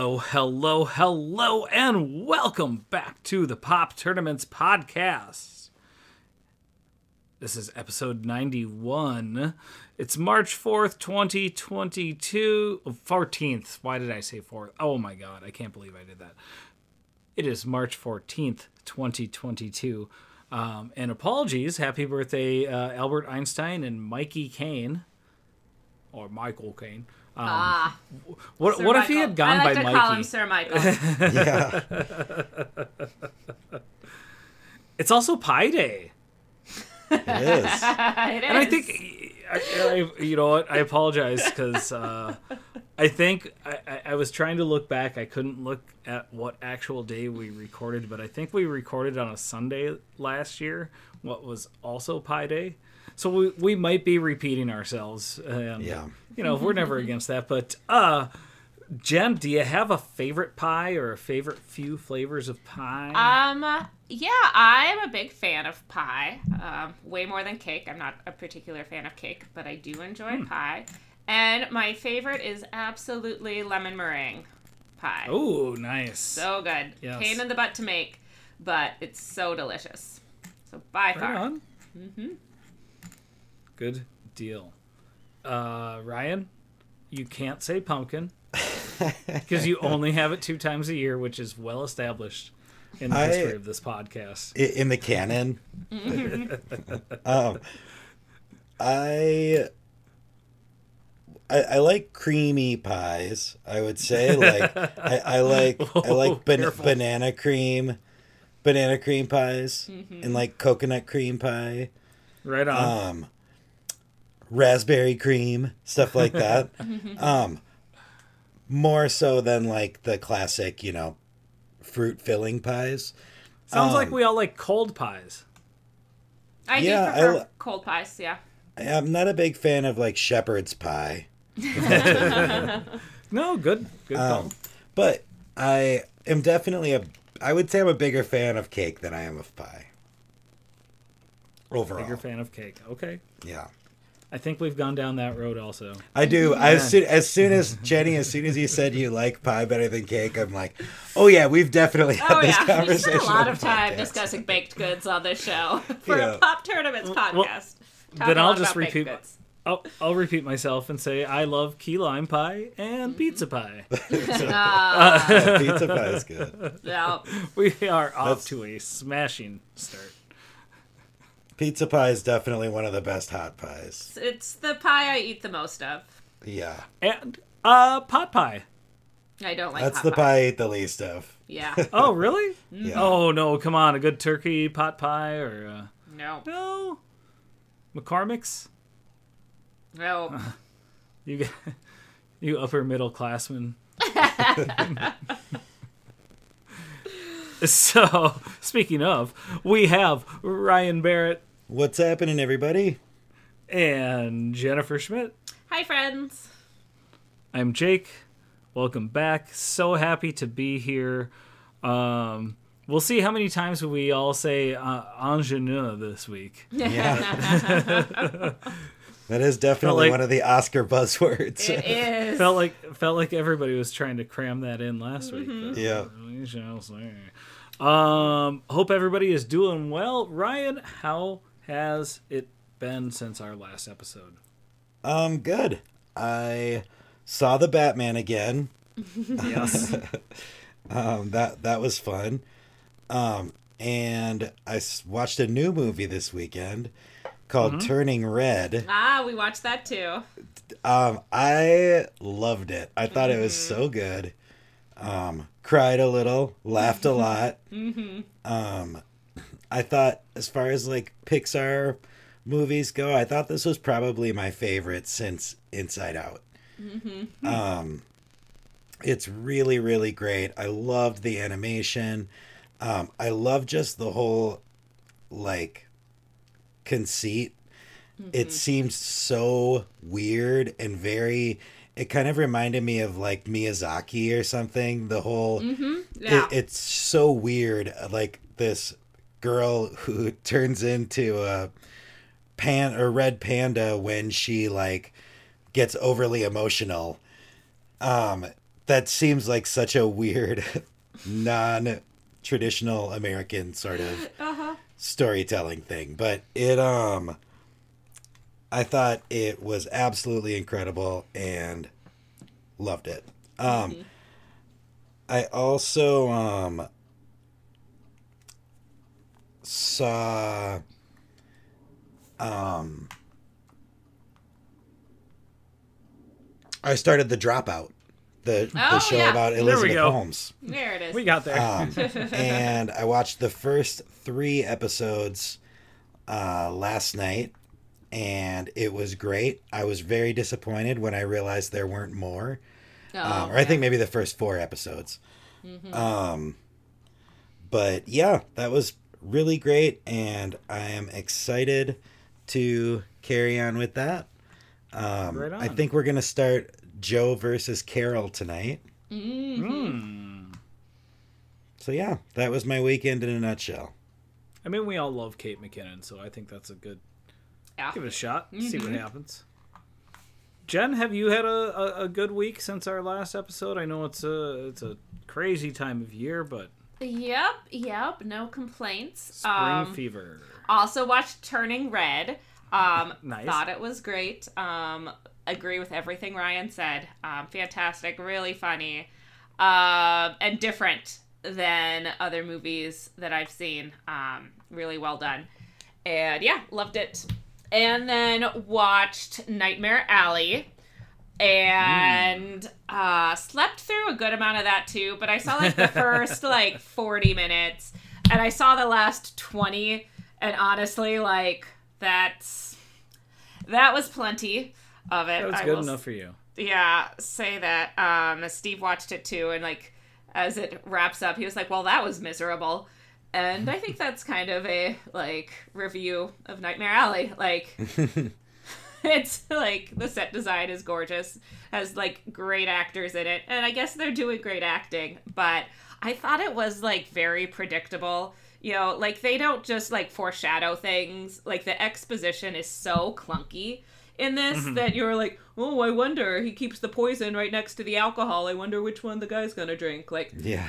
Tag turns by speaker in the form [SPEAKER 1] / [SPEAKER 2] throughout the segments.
[SPEAKER 1] Hello, hello, hello, and welcome back to the Pop Tournaments podcast. This is episode 91. It's March 4th, 2022. 14th. Why did I say 4th? Oh my god, I can't believe I did that. It is March 14th, 2022. Um, and apologies. Happy birthday, uh, Albert Einstein and Mikey Caine. Or Michael Caine. Um,
[SPEAKER 2] Ah,
[SPEAKER 1] what
[SPEAKER 2] Sir
[SPEAKER 1] what if he had gone
[SPEAKER 2] I like
[SPEAKER 1] by
[SPEAKER 2] to
[SPEAKER 1] Mikey?
[SPEAKER 2] call him Sir Michael.
[SPEAKER 3] Yeah,
[SPEAKER 1] It's also Pi Day.
[SPEAKER 3] it is.
[SPEAKER 2] it is.
[SPEAKER 1] And I think, I, I, you know what? I apologize because uh, I think I, I- I was trying to look back. I couldn't look at what actual day we recorded, but I think we recorded on a Sunday last year, what was also Pi Day. So we, we might be repeating ourselves. And,
[SPEAKER 3] Yeah.
[SPEAKER 1] You know, we're never against that. But, uh, Jen, do you have a favorite pie or a favorite few flavors of pie?
[SPEAKER 2] Um, yeah, I'm a big fan of pie. Um, way more than cake. I'm not a particular fan of cake, but I do enjoy
[SPEAKER 1] Hmm.
[SPEAKER 2] pie. And my favorite is absolutely lemon meringue pie.
[SPEAKER 1] oh, nice.
[SPEAKER 2] so good.
[SPEAKER 1] Yes.
[SPEAKER 2] Pain in the butt to make, but it's so delicious. So by
[SPEAKER 1] Right
[SPEAKER 2] far.
[SPEAKER 1] on. Mm-hmm. Good deal. Uh, Ryan, you can't say pumpkin because you only have it two times a year, which is well established in the
[SPEAKER 3] I-
[SPEAKER 1] history of this podcast.
[SPEAKER 3] In the canon. um, I, I I like creamy pies. I would say like I, I like I like ban- banana cream, banana cream pies, and like coconut cream pie.
[SPEAKER 1] Right on.
[SPEAKER 3] um raspberry cream stuff like that um more so than like the classic you know fruit filling pies
[SPEAKER 1] Sounds like
[SPEAKER 3] um,
[SPEAKER 1] we all like cold pies.
[SPEAKER 2] I
[SPEAKER 3] Yeah,
[SPEAKER 2] do
[SPEAKER 3] I
[SPEAKER 2] prefer
[SPEAKER 3] li-
[SPEAKER 2] cold pies, yeah.
[SPEAKER 3] i'm not a big fan of like shepherd's pie
[SPEAKER 1] No, good, good call.
[SPEAKER 3] um, but i am definitely a i would say i'm a bigger fan of cake than i am of pie overall
[SPEAKER 1] Bigger fan of cake. Okay,
[SPEAKER 3] yeah
[SPEAKER 1] I think we've gone down that road also.
[SPEAKER 3] I do. As soon, as soon as Jenny, as soon as you said you like pie better than cake, I'm like, oh yeah, we've definitely had
[SPEAKER 2] Oh
[SPEAKER 3] this
[SPEAKER 2] yeah, we
[SPEAKER 3] conversation.
[SPEAKER 2] spent a lot of
[SPEAKER 3] the
[SPEAKER 2] time
[SPEAKER 3] podcast.
[SPEAKER 2] discussing baked goods on this show for
[SPEAKER 3] Yeah.
[SPEAKER 2] a pop tournaments podcast.
[SPEAKER 1] well,
[SPEAKER 2] Talk
[SPEAKER 1] then
[SPEAKER 2] a
[SPEAKER 1] I'll just repeat-
[SPEAKER 2] goods.
[SPEAKER 1] I'll, I'll repeat myself and say I love key lime pie and pizza pie.
[SPEAKER 2] Ah,
[SPEAKER 3] Yeah, pizza pie is good.
[SPEAKER 2] yeah.
[SPEAKER 1] We are off
[SPEAKER 3] That's-
[SPEAKER 1] to a smashing start.
[SPEAKER 3] Pizza pie is definitely one of the best hot pies.
[SPEAKER 2] It's the pie I eat the most of.
[SPEAKER 3] Yeah,
[SPEAKER 1] And uh pot pie.
[SPEAKER 2] I don't like
[SPEAKER 3] that's
[SPEAKER 2] hot
[SPEAKER 3] the pie I eat the least of.
[SPEAKER 2] Yeah.
[SPEAKER 1] Oh, really?
[SPEAKER 3] Yeah.
[SPEAKER 1] Oh no, come on, a good turkey pot pie or uh,
[SPEAKER 2] No.
[SPEAKER 1] no McCormick's?
[SPEAKER 2] No.
[SPEAKER 1] You get you upper middle classmen. so, speaking of, we have Ryan Barrett
[SPEAKER 3] What's happening, everybody?
[SPEAKER 1] and Jennifer Schmidt.
[SPEAKER 2] Hi, friends.
[SPEAKER 1] I'm Jake. Welcome back. So happy to be here. Um, we'll see how many times we all say uh, ingenue this week.
[SPEAKER 3] Yeah, that is definitely
[SPEAKER 1] like-
[SPEAKER 3] one of the Oscar buzzwords.
[SPEAKER 2] It is.
[SPEAKER 1] Felt like felt like everybody was trying to cram that in last week.
[SPEAKER 3] Yeah.
[SPEAKER 1] we shall see. Um, hope everybody is doing well. Ryan, how has it been since our last episode?
[SPEAKER 3] Um, good. I saw the Batman again.
[SPEAKER 1] Yes.
[SPEAKER 3] Um, that that was fun. Um, and I watched a new movie this weekend called Turning Red.
[SPEAKER 2] ah, we watched that too.
[SPEAKER 3] Um, I loved it. I thought it was so good. Um, cried a little, laughed a lot. Mm-hmm. Um, I thought as far as like Pixar movies go, I thought this was probably my favorite since Inside Out. Um, it's really, really great. I loved the animation. Um, I love just the whole like conceit. It seems so weird and very. It kind of reminded me of like Miyazaki or something. The whole
[SPEAKER 2] Yeah.
[SPEAKER 3] it, it's so weird like this girl who turns into a pan or red panda when she like gets overly emotional. Um that seems like such a weird non traditional american sort of
[SPEAKER 2] uh-huh.
[SPEAKER 3] storytelling thing but it um i thought it was absolutely incredible and loved it. Um i also um saw um i started the dropout the, the
[SPEAKER 2] Oh,
[SPEAKER 3] show
[SPEAKER 2] yeah.
[SPEAKER 3] about elizabeth
[SPEAKER 1] go.
[SPEAKER 3] holmes
[SPEAKER 2] There it is.
[SPEAKER 1] We got there.
[SPEAKER 3] um, and I watched the first three episodes uh, last night, and it was great. I was very disappointed when I realized there weren't more,
[SPEAKER 2] Oh,
[SPEAKER 3] um, or I think maybe the first four episodes. Um, but yeah, that was really great, and I am excited to carry on with that. Um,
[SPEAKER 1] Right
[SPEAKER 3] I think we're gonna start Joe versus Carole tonight.
[SPEAKER 1] Mm-hmm.
[SPEAKER 3] So yeah, that was my weekend in a nutshell.
[SPEAKER 1] I mean, we all love Kate McKinnon, so I think that's a good.
[SPEAKER 2] Yeah.
[SPEAKER 1] Give it a shot. See
[SPEAKER 2] Mm-hmm.
[SPEAKER 1] what happens. Jen, have you had a, a, a good week since our last episode? I know it's a it's a crazy time of year, but
[SPEAKER 2] Yep, yep, no complaints.
[SPEAKER 1] spring
[SPEAKER 2] Um,
[SPEAKER 1] fever.
[SPEAKER 2] also watched Turning Red. Um,
[SPEAKER 1] Nice.
[SPEAKER 2] Thought it was great. Um, agree with everything Ryan said. Um, fantastic, really funny, uh, and different than other movies that I've seen. Um, really well done, and yeah, loved it. And then watched Nightmare Alley. And uh, slept through a good amount of that too, but I saw like the first like 40 minutes and I saw the last 20 and honestly like that's that was plenty of it.
[SPEAKER 1] That was
[SPEAKER 2] I
[SPEAKER 1] good enough for you.
[SPEAKER 2] yeah, say that. Um, Steve watched it too, and like as it wraps up, he was like, "Well, that was miserable," and I think that's kind of a like review of Nightmare Alley. Like, it's like the set design is gorgeous, has like great actors in it, and I guess they're doing great acting. But I thought it was like very predictable. You know, like they don't just like foreshadow things. Like the exposition is so clunky in this mm-hmm. that you're like, oh, I wonder. He keeps the poison right next to the alcohol. I wonder which one the guy's gonna drink. Like
[SPEAKER 3] Yeah.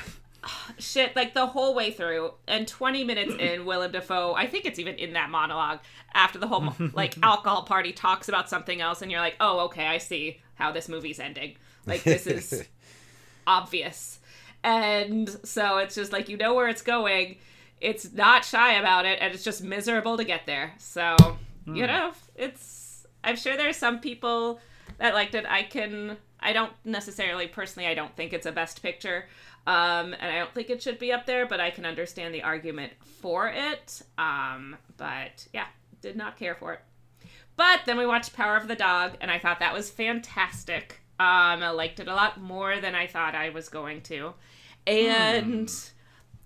[SPEAKER 2] Shit, like the whole way through. And 20 minutes in, Willem Dafoe, I think it's even in that monologue after the whole like alcohol party talks about something else, and you're like, oh, okay, I see how this movie's ending. Like this is obvious. And so it's just like you know where it's going. It's not shy about it, and it's just miserable to get there. So, hmm. you know, it's. I'm sure there's some people that liked it. I can. I don't necessarily, personally, I don't think it's a best picture. Um, and I don't think it should be up there, but I can understand the argument for it. Um, but yeah, did not care for it. But then we watched Power of the Dog, and I thought that was fantastic. Um, I liked it a lot more than I thought I was going to. And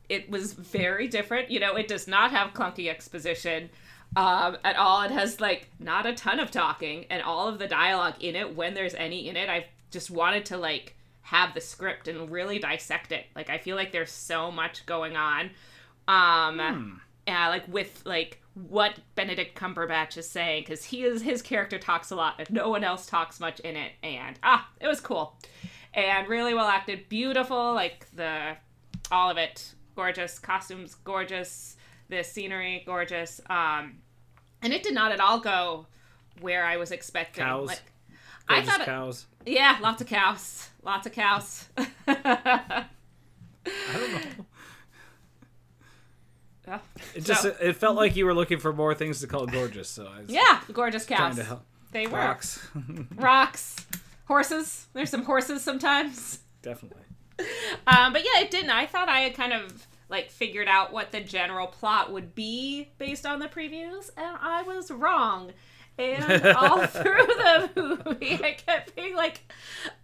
[SPEAKER 2] it was very different. You know, it does not have clunky exposition um, at all. It has, like, not a ton of talking, and all of the dialogue in it, when there's any in it, I just wanted to, like, have the script and really dissect it. Like, I feel like there's so much going on. Um, uh, like with like what Benedict Cumberbatch is saying because he is his character talks a lot and no one else talks much in it and ah it was cool and really well acted beautiful like the all of it gorgeous costumes gorgeous the scenery gorgeous um and it did not at all go where I was expecting
[SPEAKER 1] Cows.
[SPEAKER 2] like I thought it,
[SPEAKER 1] cows.
[SPEAKER 2] yeah lots of cows lots of cows
[SPEAKER 1] I don't know.
[SPEAKER 2] Yeah.
[SPEAKER 1] It just
[SPEAKER 2] So-
[SPEAKER 1] it felt like you were looking for more things to call gorgeous. So I was
[SPEAKER 2] yeah gorgeous
[SPEAKER 1] trying
[SPEAKER 2] cows
[SPEAKER 1] to help.
[SPEAKER 2] they were
[SPEAKER 1] Rocks,
[SPEAKER 2] rocks, horses. There's some horses sometimes.
[SPEAKER 1] definitely.
[SPEAKER 2] Um, but yeah, it didn't. I thought I had kind of like figured out what the general plot would be based on the previews, and I was wrong. And all through the movie, I kept being like,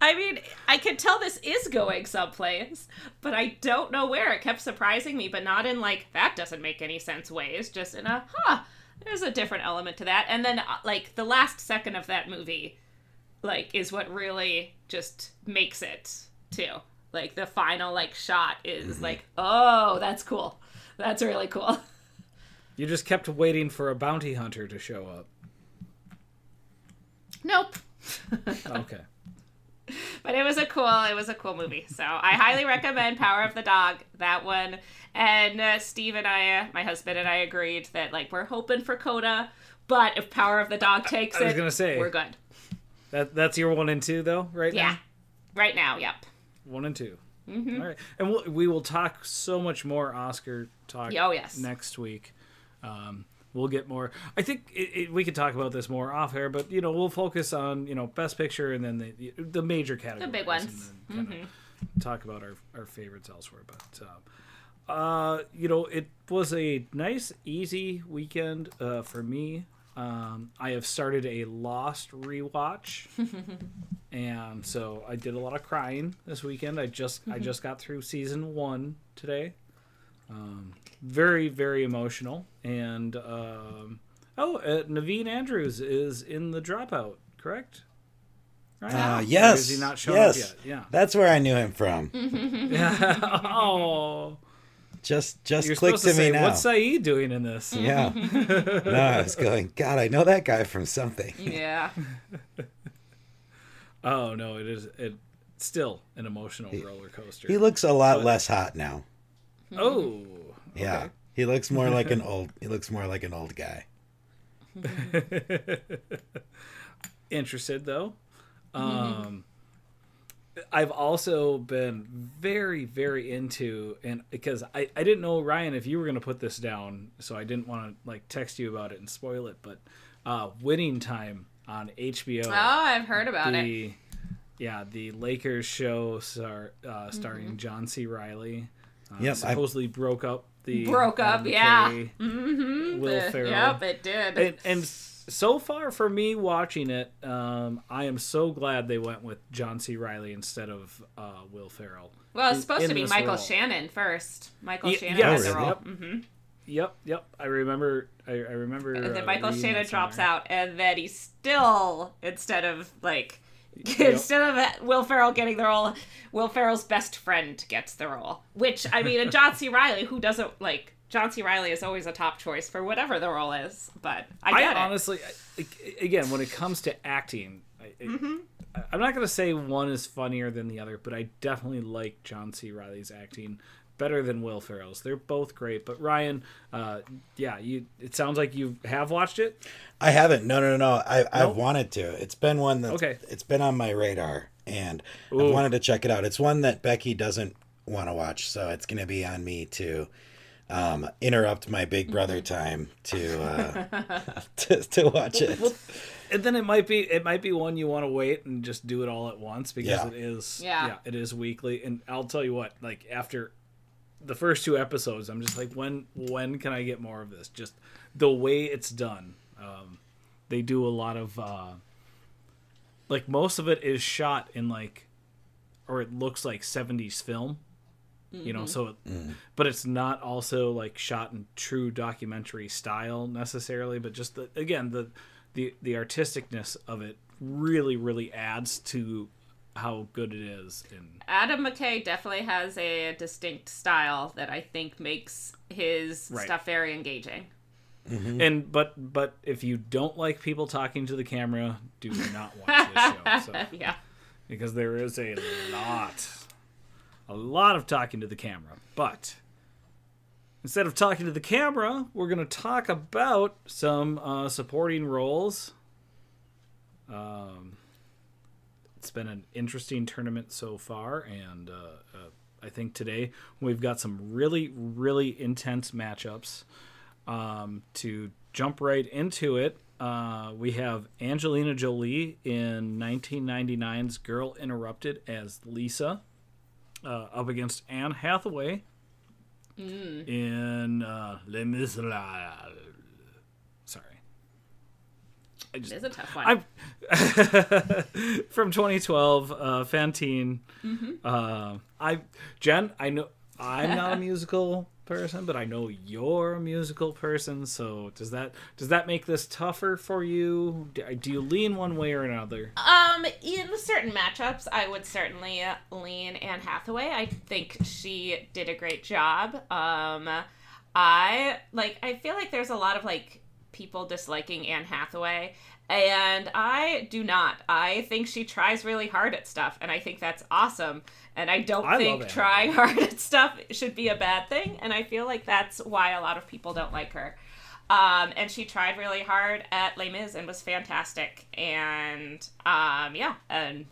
[SPEAKER 2] I mean, I could tell this is going someplace, but I don't know where. It kept surprising me, but not in like, that doesn't make any sense ways, just in a, huh, there's a different element to that. And then, uh, like, the last second of that movie, like, is what really just makes it, too. Like, the final, like, shot is like, oh, that's cool. That's really cool.
[SPEAKER 1] You just kept waiting for a bounty hunter to show up.
[SPEAKER 2] Nope.
[SPEAKER 1] Okay.
[SPEAKER 2] but it was a cool it was a cool movie so i highly recommend power of the dog that one and uh, steve and i uh, my husband and i agreed that like we're hoping for coda but if power of the dog takes
[SPEAKER 1] I was
[SPEAKER 2] it
[SPEAKER 1] gonna say.
[SPEAKER 2] we're good
[SPEAKER 1] That that's your one and two though, right?
[SPEAKER 2] yeah
[SPEAKER 1] Now?
[SPEAKER 2] right now yep
[SPEAKER 1] One and 2
[SPEAKER 2] Mm-hmm.
[SPEAKER 1] All right, and we'll, we will talk so much more Oscar talk.
[SPEAKER 2] Oh, yes.
[SPEAKER 1] Next week, um, we'll get more. I think it, it, we could talk about this more off air, but you know, we'll focus on you know best picture and then the the major categories, the
[SPEAKER 2] big ones. Mm-hmm.
[SPEAKER 1] and then kinda Talk about our our favorites elsewhere, but. Um, uh, you know, it was a nice, easy weekend uh, for me. Um, I have started a Lost rewatch, and so I did a lot of crying this weekend. I just I just got through season one today. Um, very very emotional, and um, oh, uh, Naveen Andrews is in the Dropout, correct? Right?
[SPEAKER 3] Uh,
[SPEAKER 1] Or
[SPEAKER 3] yes.
[SPEAKER 1] is he not shown
[SPEAKER 3] yes.
[SPEAKER 1] up yet?
[SPEAKER 3] That's where I knew him from.
[SPEAKER 1] Yeah. oh,
[SPEAKER 3] Just just
[SPEAKER 1] you're
[SPEAKER 3] clicked
[SPEAKER 1] supposed to
[SPEAKER 3] to me now.
[SPEAKER 1] what's Sayid doing in this?
[SPEAKER 3] Yeah. no, I was going, God, I know that guy from something.
[SPEAKER 2] yeah
[SPEAKER 1] Oh no, it is it still an emotional roller coaster.
[SPEAKER 3] He looks a lot less hot now.
[SPEAKER 1] Oh,
[SPEAKER 3] Yeah.
[SPEAKER 1] okay.
[SPEAKER 3] He looks more like an old he looks more like an old guy.
[SPEAKER 1] interested though. Um, I've also been very, very into, and because I, I didn't know Ryan if you were going to put this down, so I didn't want to like text you about it and spoil it. But uh, Winning Time on HBO.
[SPEAKER 2] oh i've heard about it
[SPEAKER 1] yeah the Lakers show star, uh, starring John C. Reilly. Uh,
[SPEAKER 3] Yep, I-
[SPEAKER 1] supposedly broke up the
[SPEAKER 2] Broke up,
[SPEAKER 1] Adam
[SPEAKER 2] yeah. Mm-hmm
[SPEAKER 1] Will
[SPEAKER 2] The-
[SPEAKER 1] Ferrell.
[SPEAKER 2] yep it did
[SPEAKER 1] and, and so far for me watching it, um, I am so glad they went with John C. Reilly instead of uh, Will Ferrell.
[SPEAKER 2] well it's supposed
[SPEAKER 1] in
[SPEAKER 2] to be michael
[SPEAKER 1] role.
[SPEAKER 2] shannon first michael
[SPEAKER 1] Ye-
[SPEAKER 2] shannon
[SPEAKER 1] yes,
[SPEAKER 2] had the role
[SPEAKER 1] yep.
[SPEAKER 2] hmm
[SPEAKER 1] Yep, yep. I remember. I, I remember.
[SPEAKER 2] And then
[SPEAKER 1] uh,
[SPEAKER 2] Michael Shannon drops out, and then he still, instead of like,
[SPEAKER 1] Yep.
[SPEAKER 2] instead of Will Ferrell getting the role, Will Ferrell's best friend gets the role. Which I mean, and John C. Reilly, who doesn't like John C. Reilly, is always a top choice for whatever the role is. But I
[SPEAKER 1] I
[SPEAKER 2] get it.
[SPEAKER 1] honestly, I- again, when it comes to acting, I,
[SPEAKER 2] Mm-hmm.
[SPEAKER 1] I, I'm not gonna say one is funnier than the other, but I definitely like John C. Reilly's acting better than Will Ferrell's. They're both great, but Ryan, uh, yeah, you. It sounds like you have watched it.
[SPEAKER 3] I haven't. No, no, no, no. I,
[SPEAKER 1] Nope.
[SPEAKER 3] I've wanted to. It's been one that
[SPEAKER 1] Okay.
[SPEAKER 3] it's been on my radar, and I
[SPEAKER 1] Ooh.
[SPEAKER 3] wanted to check it out. It's one that Becky doesn't want to watch, so it's going to be on me to um, interrupt my Big Brother time to uh, to, to watch it.
[SPEAKER 1] and then it might be it might be one you want to wait and just do it all at once because
[SPEAKER 3] Yeah.
[SPEAKER 1] it is
[SPEAKER 2] Yeah.
[SPEAKER 1] it is weekly and I'll tell you what like after the first two episodes I'm just like when when can I get more of this? Just the way it's done um, they do a lot of uh, like most of it is shot in like or it looks like 70s film you know so it, but it's not also like shot in true documentary style necessarily but just the, again the the the artisticness of it really really adds to how good it is and
[SPEAKER 2] Adam McKay definitely has a distinct style that I think makes his
[SPEAKER 1] Right.
[SPEAKER 2] stuff very engaging.
[SPEAKER 1] and but but if you don't like people talking to the camera do not watch this show so,
[SPEAKER 2] yeah.
[SPEAKER 1] because there is a lot a lot of talking to the camera but instead of talking to the camera we're going to talk about some uh, supporting roles um, it's been an interesting tournament so far and uh, uh, i think today we've got some really really intense matchups um, to jump right into it, uh, we have Angelina Jolie in 1999's Girl Interrupted as Lisa, uh, up against Anne Hathaway in uh, Les Miserables. I just
[SPEAKER 2] is a tough one.
[SPEAKER 1] From 2012, uh, Fantine.
[SPEAKER 2] Mm-hmm.
[SPEAKER 1] Uh, I Jen, I know I'm not a musical person, but I know you're a musical person. So does that does that make this tougher for you? Do, do you lean one way or another?
[SPEAKER 2] Um, in certain matchups, I would certainly lean Anne Hathaway. I think she did a great job. Um, I like. I feel like there's a lot of like people disliking Anne Hathaway, and I do not. I think she tries really hard at stuff, and I think that's awesome. And I don't
[SPEAKER 1] I
[SPEAKER 2] think trying hard at stuff should be a bad thing. And I feel like that's why a lot of people don't like her. Um, and she tried really hard at Les Mis and was fantastic. And um, yeah, and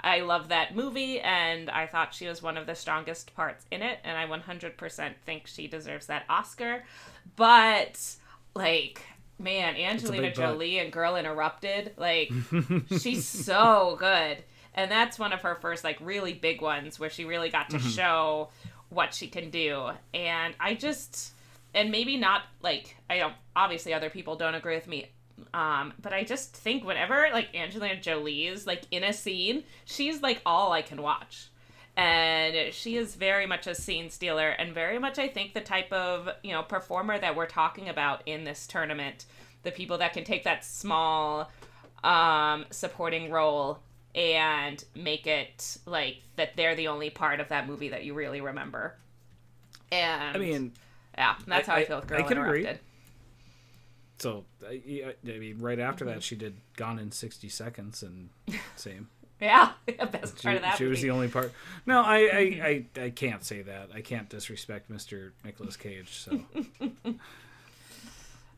[SPEAKER 2] I love that movie, and I thought she was one of the strongest parts in it, and I 100% think she deserves that Oscar. But like, man, Angelina. Jolie and Girl Interrupted, like, she's so good, and that's one of her first like really big ones where she really got to show what she can do, and I just and maybe not like I don't obviously other people don't agree with me um but I just think whenever like Angelina Jolie is like in a scene she's like all I can watch and she is very much a scene stealer and very much I think the type of you know performer that we're talking about in this tournament the people that can take that small um supporting role and make it like that they're the only part of that movie that you really remember and
[SPEAKER 1] I mean,
[SPEAKER 2] yeah, that's
[SPEAKER 1] I-
[SPEAKER 2] how I,
[SPEAKER 1] I-
[SPEAKER 2] feel with
[SPEAKER 1] I
[SPEAKER 2] Girl
[SPEAKER 1] can agree.
[SPEAKER 2] Interrupted.
[SPEAKER 1] so I, I I mean, right after that, she did Gone in 60 Seconds, and same.
[SPEAKER 2] Yeah, best
[SPEAKER 1] She,
[SPEAKER 2] part of that
[SPEAKER 1] she was the only part. No, I, I, I, I can't say that. I can't disrespect Mr. Nicolas Cage. So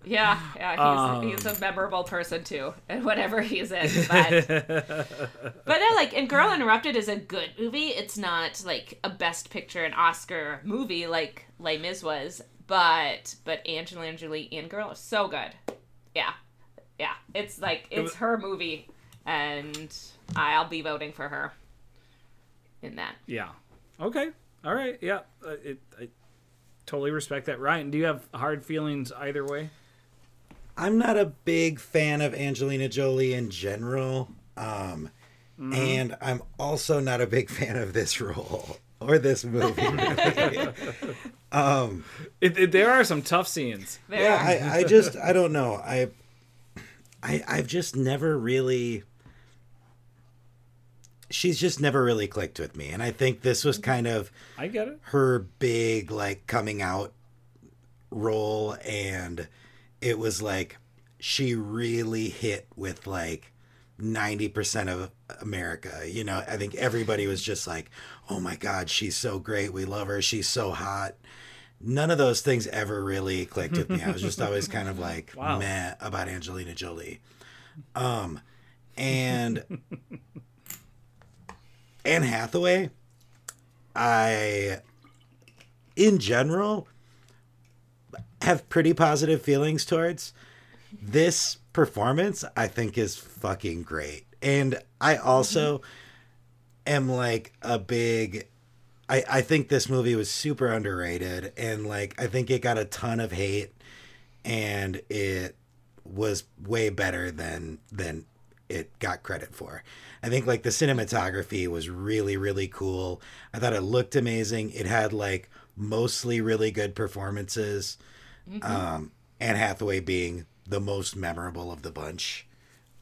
[SPEAKER 2] Yeah, yeah, he's,
[SPEAKER 1] Um.
[SPEAKER 2] he's a memorable person too, and whatever he's in. But, but no, like, and Girl Interrupted is a good movie. It's not like a Best Picture and Oscar movie like Les Mis was, but but Angelina Jolie and Girl is so good. Yeah, yeah, it's like it's
[SPEAKER 1] was-
[SPEAKER 2] her movie, and I'll be voting for her in that.
[SPEAKER 1] yeah, okay, all right, yeah. Uh, it, I totally respect that. Ryan, do you have hard feelings either way?
[SPEAKER 3] I'm not a big fan of Angelina Jolie in general. Um, And I'm also not a big fan of this role or this movie. really. um,
[SPEAKER 1] It, it, there are some tough scenes.
[SPEAKER 2] There.
[SPEAKER 3] yeah, I, I just I don't know. I, I I've just never really. She's just never really clicked with me, and I think this was kind of
[SPEAKER 1] I get it.
[SPEAKER 3] her big like coming out role and it was like she really hit with like 90% of America. You know, I think everybody was just like, "Oh my god, she's so great. We love her. She's so hot." None of those things ever really clicked with me. I was just always kind of like
[SPEAKER 1] Wow.
[SPEAKER 3] meh about Angelina Jolie. Um and Anne Hathaway, I in general have pretty positive feelings towards. This performance i think is fucking great. And i also am like a big I, I think this movie was super underrated. And like i think it got a ton of hate. And it was way better than than it got credit for. I think like the cinematography was really really cool. I thought it looked amazing. It had like mostly really good performances. Um Anne Hathaway being the most memorable of the bunch.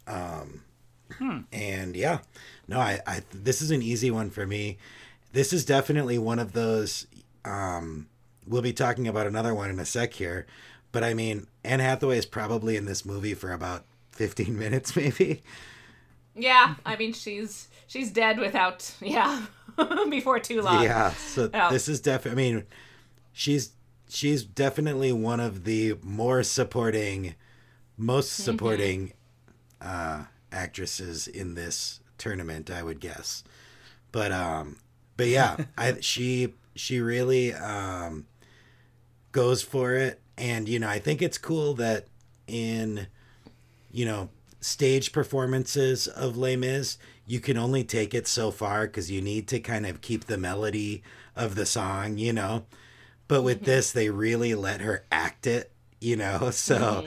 [SPEAKER 3] Um and yeah. No, I I this is an easy one for me. This is definitely one of those um we'll be talking about another one in a sec here. But I mean, Anne Hathaway is probably in this movie for about 15 minutes, maybe.
[SPEAKER 2] Yeah, I mean she's she's dead without yeah before too long.
[SPEAKER 3] Yeah. So this is definitely, I mean, she's she's definitely one of the more supporting, most supporting uh, actresses in this tournament, I would guess. But um, but yeah, I she she really um goes for it, and you know I think it's cool that in you know stage performances of Les Mis, you can only take it so far because you need to kind of keep the melody of the song, you know. but with this they really let her act it you know? So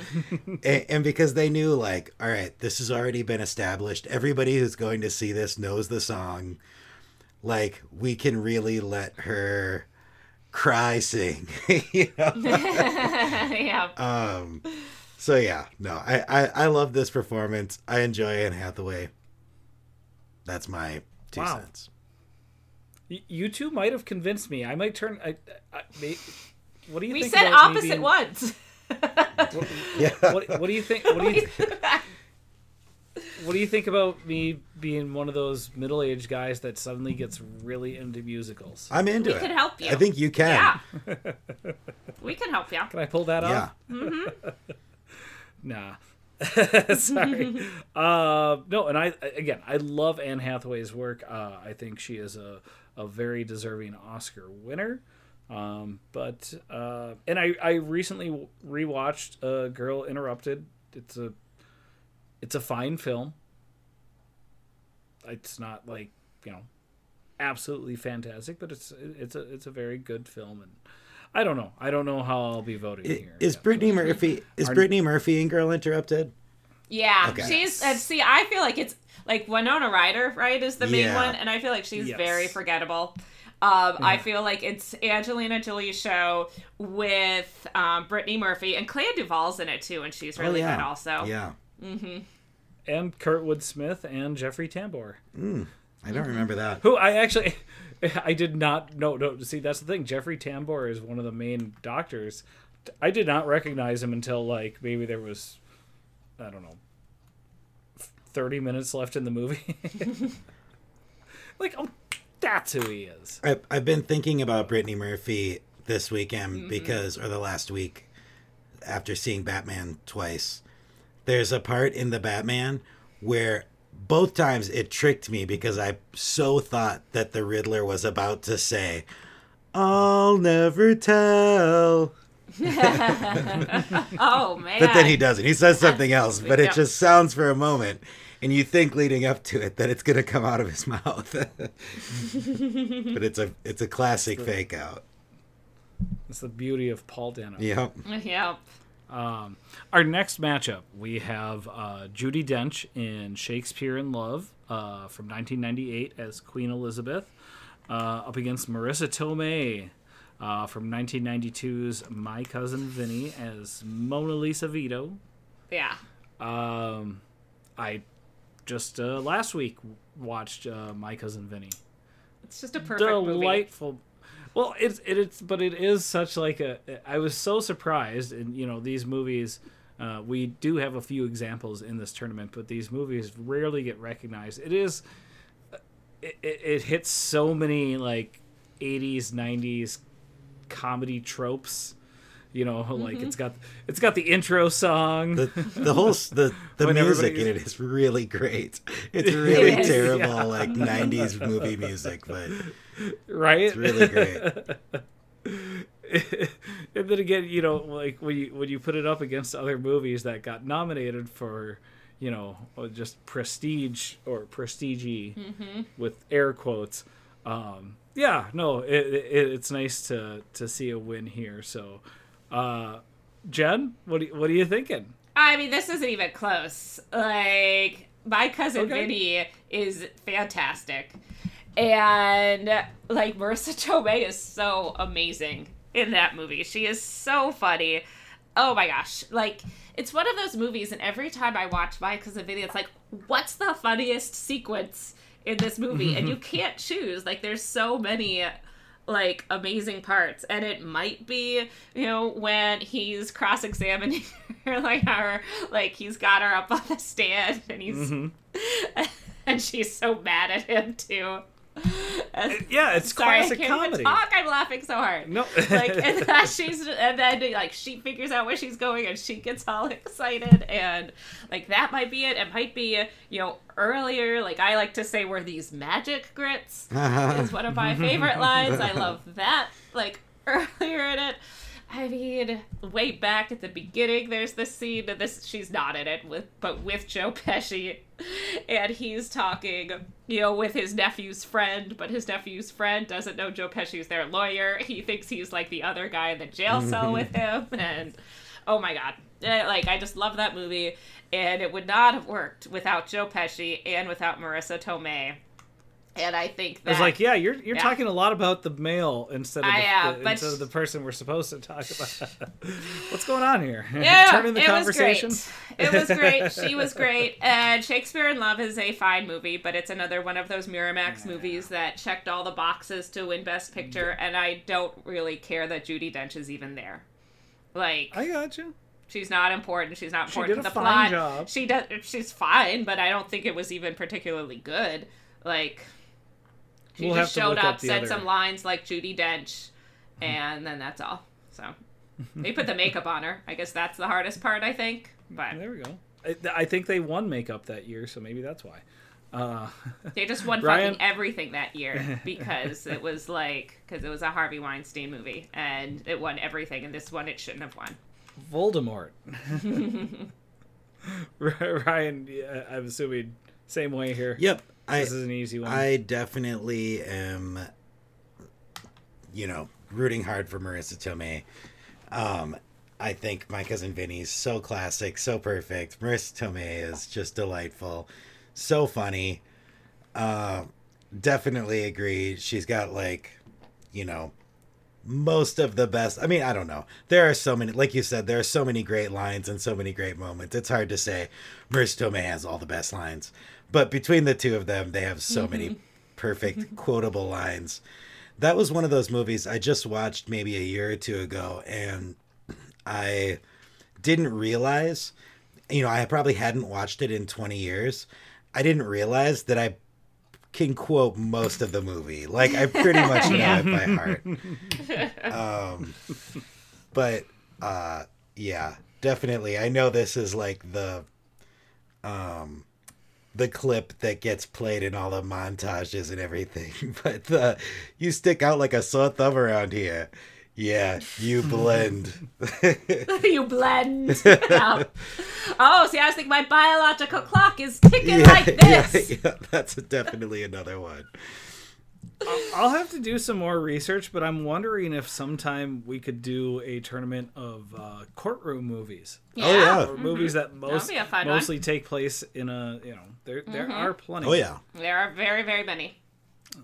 [SPEAKER 3] and, and because they knew like all right this has already been established. Everybody who's going to see this knows the song. Like we can really let her cry sing you know?
[SPEAKER 2] Yeah.
[SPEAKER 3] um so yeah no I, I i love this performance i enjoy anne hathaway that's my two
[SPEAKER 1] Wow.
[SPEAKER 3] cents
[SPEAKER 1] Y- You two might have convinced me. I might turn. I, I, may, what do you
[SPEAKER 2] We
[SPEAKER 1] think?
[SPEAKER 2] said
[SPEAKER 1] about me
[SPEAKER 2] opposite
[SPEAKER 1] being-
[SPEAKER 2] ones.
[SPEAKER 3] yeah
[SPEAKER 1] What, what do you think? What do you, what do you think about me being one of those middle-aged guys that suddenly gets really into musicals?
[SPEAKER 3] i'm into
[SPEAKER 2] we
[SPEAKER 3] it
[SPEAKER 2] can help you.
[SPEAKER 3] i think you can
[SPEAKER 2] Yeah. we can help you.
[SPEAKER 1] Can I pull that
[SPEAKER 3] yeah
[SPEAKER 1] off? Mm-hmm. Nah. Sorry. uh, no, and I again, I love Anne Hathaway's work. Uh, I think she is a, a very deserving Oscar winner. Um, but uh, and I, I recently rewatched uh, Girl Interrupted. It's a it's a fine film. It's not like you know absolutely fantastic, but it's it's a it's a very good film and. I don't know. I don't know how I'll be voting
[SPEAKER 3] I-
[SPEAKER 1] here.
[SPEAKER 3] Is Brittany Murphy is
[SPEAKER 1] Are-
[SPEAKER 3] Brittany Murphy in Girl Interrupted?
[SPEAKER 2] Yeah,
[SPEAKER 3] Okay.
[SPEAKER 2] she's and see, I feel like it's like Winona Ryder, right, is the main
[SPEAKER 3] Yeah.
[SPEAKER 2] one, and I feel like she's
[SPEAKER 1] Yes.
[SPEAKER 2] very forgettable. Um, I feel like it's Angelina Jolie's show with um, Brittany Murphy and Clea DuVall's in it too, and she's really
[SPEAKER 3] oh, yeah.
[SPEAKER 2] good also.
[SPEAKER 3] Yeah.
[SPEAKER 1] and Kurtwood Smith and Jeffrey Tambor,
[SPEAKER 3] I don't remember that.
[SPEAKER 1] who I actually I did not know. No, see that's the thing. Jeffrey Tambor is one of the main doctors. I did not recognize him until like maybe there was, I don't know, thirty minutes left in the movie. like, oh, that's who he is.
[SPEAKER 3] I, I've been thinking about Brittany Murphy this weekend
[SPEAKER 2] Mm-hmm.
[SPEAKER 3] because, or the last week, after seeing Batman twice. There's a part in the Batman where both times it tricked me because I so thought that the Riddler was about to say, I'll never tell.
[SPEAKER 2] Oh man!
[SPEAKER 3] But then he doesn't. He says something else, but it
[SPEAKER 2] Yeah.
[SPEAKER 3] just sounds for a moment. And you think leading up to it that it's going to come out of his mouth. but it's a it's a classic fake out.
[SPEAKER 1] It's the beauty of Paul Dano.
[SPEAKER 3] Yep.
[SPEAKER 2] yeah.
[SPEAKER 1] Um, our next matchup, we have uh, Judi Dench in Shakespeare in Love uh, from 1998 as Queen Elizabeth, uh, up against Marisa Tomei uh, from 1992's My Cousin Vinny as Mona Lisa Vito.
[SPEAKER 2] Yeah.
[SPEAKER 1] Um, I just uh, last week watched uh, My Cousin Vinny
[SPEAKER 2] It's just a perfect movie.
[SPEAKER 1] Delightful. Well, it's it, it's but it is such like a. I was so surprised, and you know these movies. Uh, we do have a few examples in this tournament, but these movies rarely get recognized. It is. It, it, it hits so many like 80s 90s comedy tropes you know like it's got it's got the intro song
[SPEAKER 3] The the whole the the music in it is really great. It's really
[SPEAKER 2] is,
[SPEAKER 3] terrible
[SPEAKER 1] yeah.
[SPEAKER 3] like 90s movie music, but
[SPEAKER 1] right
[SPEAKER 3] it's really great.
[SPEAKER 1] and then again, you know, like when you when you put it up against other movies that got nominated for, you know, just prestige or prestige with air quotes. Um, yeah, no, it, it, it's nice to to see a win here. So, uh, Jen, what do you, what are you thinking?
[SPEAKER 2] I mean, this isn't even close. Like, my cousin
[SPEAKER 1] Okay.
[SPEAKER 2] Vinny is fantastic. And, like, Marisa Tomei is so amazing in that movie. She is so funny. Oh my gosh. Like, it's one of those movies, and every time I watch my cousin Vinny, it's like, what's the funniest sequence in this movie? and you can't choose. Like, there's so many like amazing parts and it might be you know when he's cross-examining her like her like he's got her up on the stand and he's mm-hmm. and she's so mad at him too
[SPEAKER 1] Yeah, it's
[SPEAKER 2] sorry
[SPEAKER 1] classic
[SPEAKER 2] i can't
[SPEAKER 1] comedy.
[SPEAKER 2] even talk. I'm laughing so hard.
[SPEAKER 1] No,
[SPEAKER 2] like and then she's and then like she figures out where she's going and she gets all excited and like that might be it. It might be you know earlier. Like i like to say we're these magic grits is one of my favorite lines. I love that like earlier in it I mean, way back at the beginning, there's this scene, and this she's not in it with, but with Joe Pesci, and he's talking, you know, with his nephew's friend, but his nephew's friend doesn't know Joe Pesci's their lawyer. He thinks he's like the other guy in the jail cell with him, and oh my god, Eh, like I just love that movie, and it would not have worked without Joe Pesci and without Marisa Tomei. And I think that
[SPEAKER 1] I was like, yeah, you're you're
[SPEAKER 2] Yeah.
[SPEAKER 1] talking a lot about the male instead of the,
[SPEAKER 2] I am,
[SPEAKER 1] the- instead of the person we're supposed to talk about. What's going on here?
[SPEAKER 2] Yeah,
[SPEAKER 1] Turning the
[SPEAKER 2] it
[SPEAKER 1] conversation.
[SPEAKER 2] was great. It was great. She was great. And Shakespeare in Love is a fine movie, but it's another one of those Miramax movies that checked all the boxes to win Best Picture, and I don't really care that Judi Dench is even there. Like
[SPEAKER 1] I got you.
[SPEAKER 2] she's not important. She's not
[SPEAKER 1] She
[SPEAKER 2] important
[SPEAKER 1] did
[SPEAKER 2] to the plot.
[SPEAKER 1] job.
[SPEAKER 2] She does. She's fine, but I don't think it was even particularly good. Like she
[SPEAKER 1] We'll
[SPEAKER 2] just showed up,
[SPEAKER 1] up
[SPEAKER 2] said
[SPEAKER 1] other-
[SPEAKER 2] some lines like Judi Dench, and then that's all. So they put the makeup on her. I guess that's the hardest part. I think, but
[SPEAKER 1] There we go. I, I think they won makeup that year, so maybe that's why. Uh,
[SPEAKER 2] they just won
[SPEAKER 1] Ryan-
[SPEAKER 2] fucking everything that year because it was like because it was a Harvey Weinstein movie and it won everything, and this one it shouldn't have won.
[SPEAKER 1] Voldemort. Ryan, I'm assuming same way here.
[SPEAKER 3] Yep. I
[SPEAKER 1] This is an easy one.
[SPEAKER 3] I definitely am you know, rooting hard for Marisa Tomei. Um I think my cousin Vinny's so classic, so perfect. Marisa Tomei is just delightful, so funny. Uh, definitely agree. She's got like, you know, most of the best. I mean, I don't know. There are so many, like you said, there are so many great lines and so many great moments. It's hard to say. Marisa Tomei has all the best lines, but between the two of them, they have so many perfect quotable lines. That was one of those movies I just watched maybe a year or two ago, and I didn't realize, you know, I probably hadn't watched it in 20 years. I didn't realize that I can quote most of the movie. Like I pretty much know
[SPEAKER 2] Yeah.
[SPEAKER 3] it by heart. Um, but uh, yeah, definitely. I know this is like the um the clip that gets played in all the montages and everything. But the you stick out like a sore thumb around here. Yeah, you blend.
[SPEAKER 2] you blend. Yeah. Oh, see, I was thinking my biological clock is ticking
[SPEAKER 3] yeah,
[SPEAKER 2] like this.
[SPEAKER 3] yeah, yeah, that's definitely another one.
[SPEAKER 1] I'll have to do some more research, but I'm wondering if sometime we could do a tournament of uh, courtroom movies.
[SPEAKER 3] Oh, yeah.
[SPEAKER 1] Or movies that most
[SPEAKER 2] be a fun one.
[SPEAKER 1] mostly take place in a you know there there are plenty.
[SPEAKER 3] Oh yeah.
[SPEAKER 2] There are very, very many.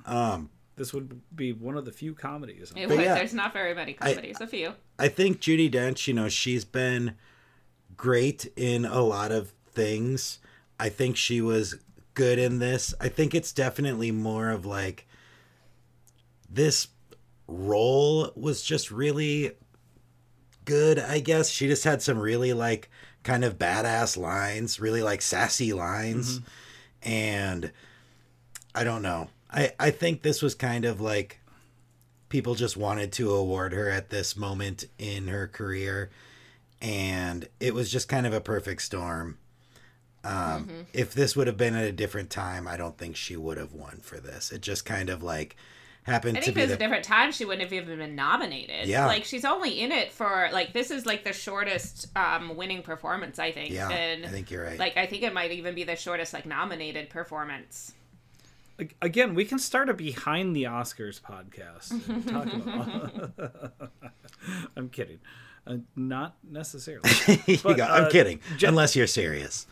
[SPEAKER 3] Um,
[SPEAKER 1] This would be one of the few comedies.
[SPEAKER 2] It would-
[SPEAKER 3] yeah,
[SPEAKER 2] There's not very many comedies. a few.
[SPEAKER 3] I think Judi Dench, you know, she's been great in a lot of things. I think she was good in this. I think it's definitely more of like this role was just really good, I guess. She just had some really like kind of badass lines, really like sassy lines. And I don't know. I I think this was kind of like people just wanted to award her at this moment in her career and it was just kind of a perfect storm um, if this would have been at a different time i don't think she would have won for this it just kind of like happened
[SPEAKER 2] I
[SPEAKER 3] to
[SPEAKER 2] think
[SPEAKER 3] be
[SPEAKER 2] if it was
[SPEAKER 3] the
[SPEAKER 2] a different time, she wouldn't have even been nominated.
[SPEAKER 3] Yeah.
[SPEAKER 2] Like she's only in it for like this is like the shortest um winning performance I think.
[SPEAKER 3] yeah
[SPEAKER 2] And
[SPEAKER 3] i think you're right
[SPEAKER 2] like I think it might even be the shortest like nominated performance.
[SPEAKER 1] Again, we can start a behind the Oscars podcast. Talk about. I'm kidding, uh, not necessarily.
[SPEAKER 3] You
[SPEAKER 1] but,
[SPEAKER 3] go- i'm
[SPEAKER 1] uh,
[SPEAKER 3] kidding
[SPEAKER 1] Je-
[SPEAKER 3] unless you're serious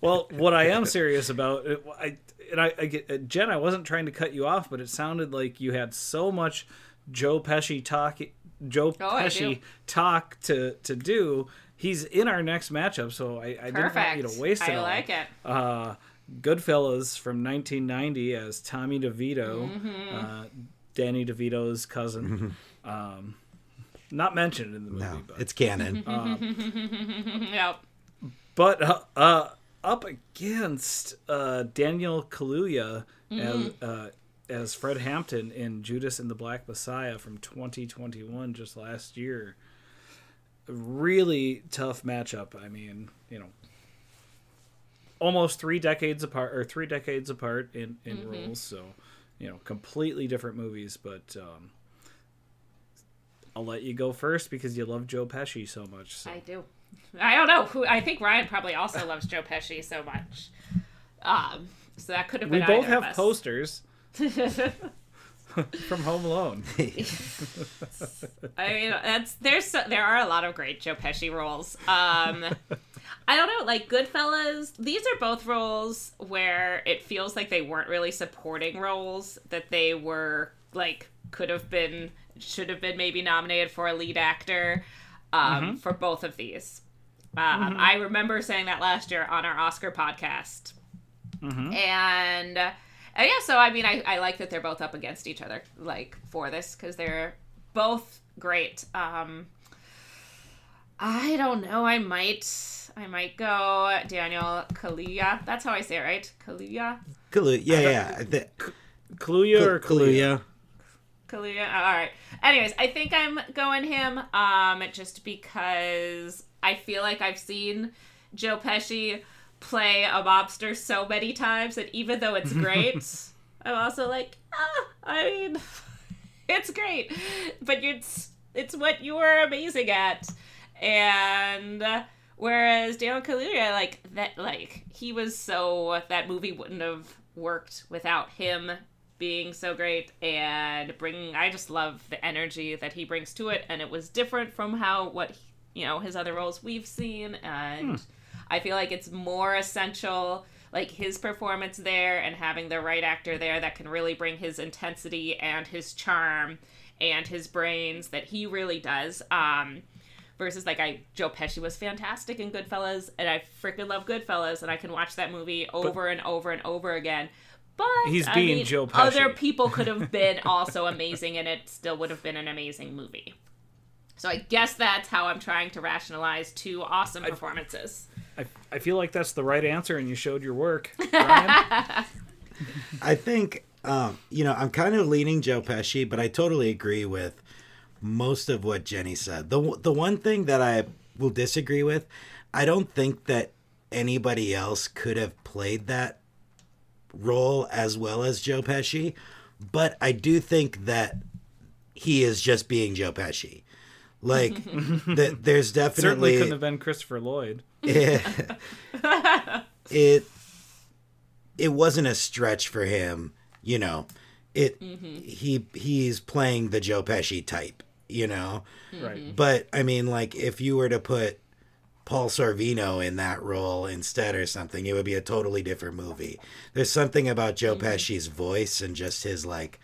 [SPEAKER 1] Well, what I am serious about, it, I and I, I get uh, Jen. I wasn't trying to cut you off, but it sounded like you had so much Joe Pesci talk, Joe
[SPEAKER 2] Oh,
[SPEAKER 1] Pesci talk to to do. He's in our next matchup, so I, I didn't want you to waste it.
[SPEAKER 2] I
[SPEAKER 1] all.
[SPEAKER 2] like it.
[SPEAKER 1] Uh, Goodfellas from 1990 as Tommy DeVito,
[SPEAKER 2] Mm-hmm.
[SPEAKER 1] uh, Danny DeVito's cousin. um, not mentioned in the movie,
[SPEAKER 3] no
[SPEAKER 1] but
[SPEAKER 3] it's canon
[SPEAKER 2] Yep.
[SPEAKER 1] but uh, uh, up against uh, Daniel Kaluuya as, uh, as Fred Hampton in Judas and the Black Messiah from 2021, just last year. Really tough matchup. I mean, you know, almost three decades apart, or three decades apart in in roles. So, you know, completely different movies. But um, I'll let you go first because you love Joe Pesci so much. So.
[SPEAKER 2] I do. I don't know. Who I think Ryan probably also loves Joe Pesci so much. Um, so that could have been.
[SPEAKER 1] We both
[SPEAKER 2] either of
[SPEAKER 1] have
[SPEAKER 2] us.
[SPEAKER 1] posters from Home Alone.
[SPEAKER 2] I mean, that's there's so, there are a lot of great Joe Pesci roles. Um, I don't know, like Goodfellas. These are both roles where it feels like they weren't really supporting roles that they were like could have been should have been maybe nominated for a lead actor um, for both of these. Um, I remember saying that last year on our Oscar podcast, and. Uh, and yeah, so I mean, I, I like that they're both up against each other, like for this, because they're both great. Um, I don't know. I might, I might go Daniel Kaluuya. That's how I say it, right? Kaluuya.
[SPEAKER 3] Kalu- yeah, yeah. I thi-
[SPEAKER 1] Kaluuya or Kaluuya?
[SPEAKER 3] Kaluuya.
[SPEAKER 2] Kaluuya. All right. Anyways, I think I'm going him. Um, just because I feel like I've seen Joe Pesci play a mobster so many times that even though it's great, I'm also like, ah, I mean, it's great, but it's it's what you are amazing at, and. uh, Whereas Daniel Kaluuya, like that, like he was so that movie wouldn't have worked without him being so great and bringing. I just love the energy that he brings to it, and it was different from how what you know his other roles we've seen, and I feel like it's more essential. Like his performance there and having the right actor there that can really bring his intensity and his charm and his brains that he really does. Um, versus like I Joe Pesci was fantastic in Goodfellas, and I freaking love Goodfellas, and I can watch that movie over and over and over again. But
[SPEAKER 1] He's
[SPEAKER 2] I
[SPEAKER 1] being
[SPEAKER 2] mean,
[SPEAKER 1] Joe Pesci.
[SPEAKER 2] Other people could have been also amazing, and it still would have been an amazing movie. So I guess that's how I'm trying to rationalize two awesome performances.
[SPEAKER 1] I, I feel like that's the right answer, and you showed your work. Ryan?
[SPEAKER 3] I think um, you know I'm kind of leaning Joe Pesci, but I totally agree with most of what Jenny said. the The one thing that I will disagree with, I don't think that anybody else could have played that role as well as Joe Pesci, but I do think that he is just being Joe Pesci. Like, that there's definitely Certainly
[SPEAKER 1] couldn't have been Christopher Lloyd.
[SPEAKER 3] it it wasn't a stretch for him you know it mm-hmm. he he's playing the joe pesci type you know
[SPEAKER 1] Right.
[SPEAKER 3] but i mean like if you were to put paul sorvino in that role instead or something it would be a totally different movie. There's something about joe pesci's voice and just his like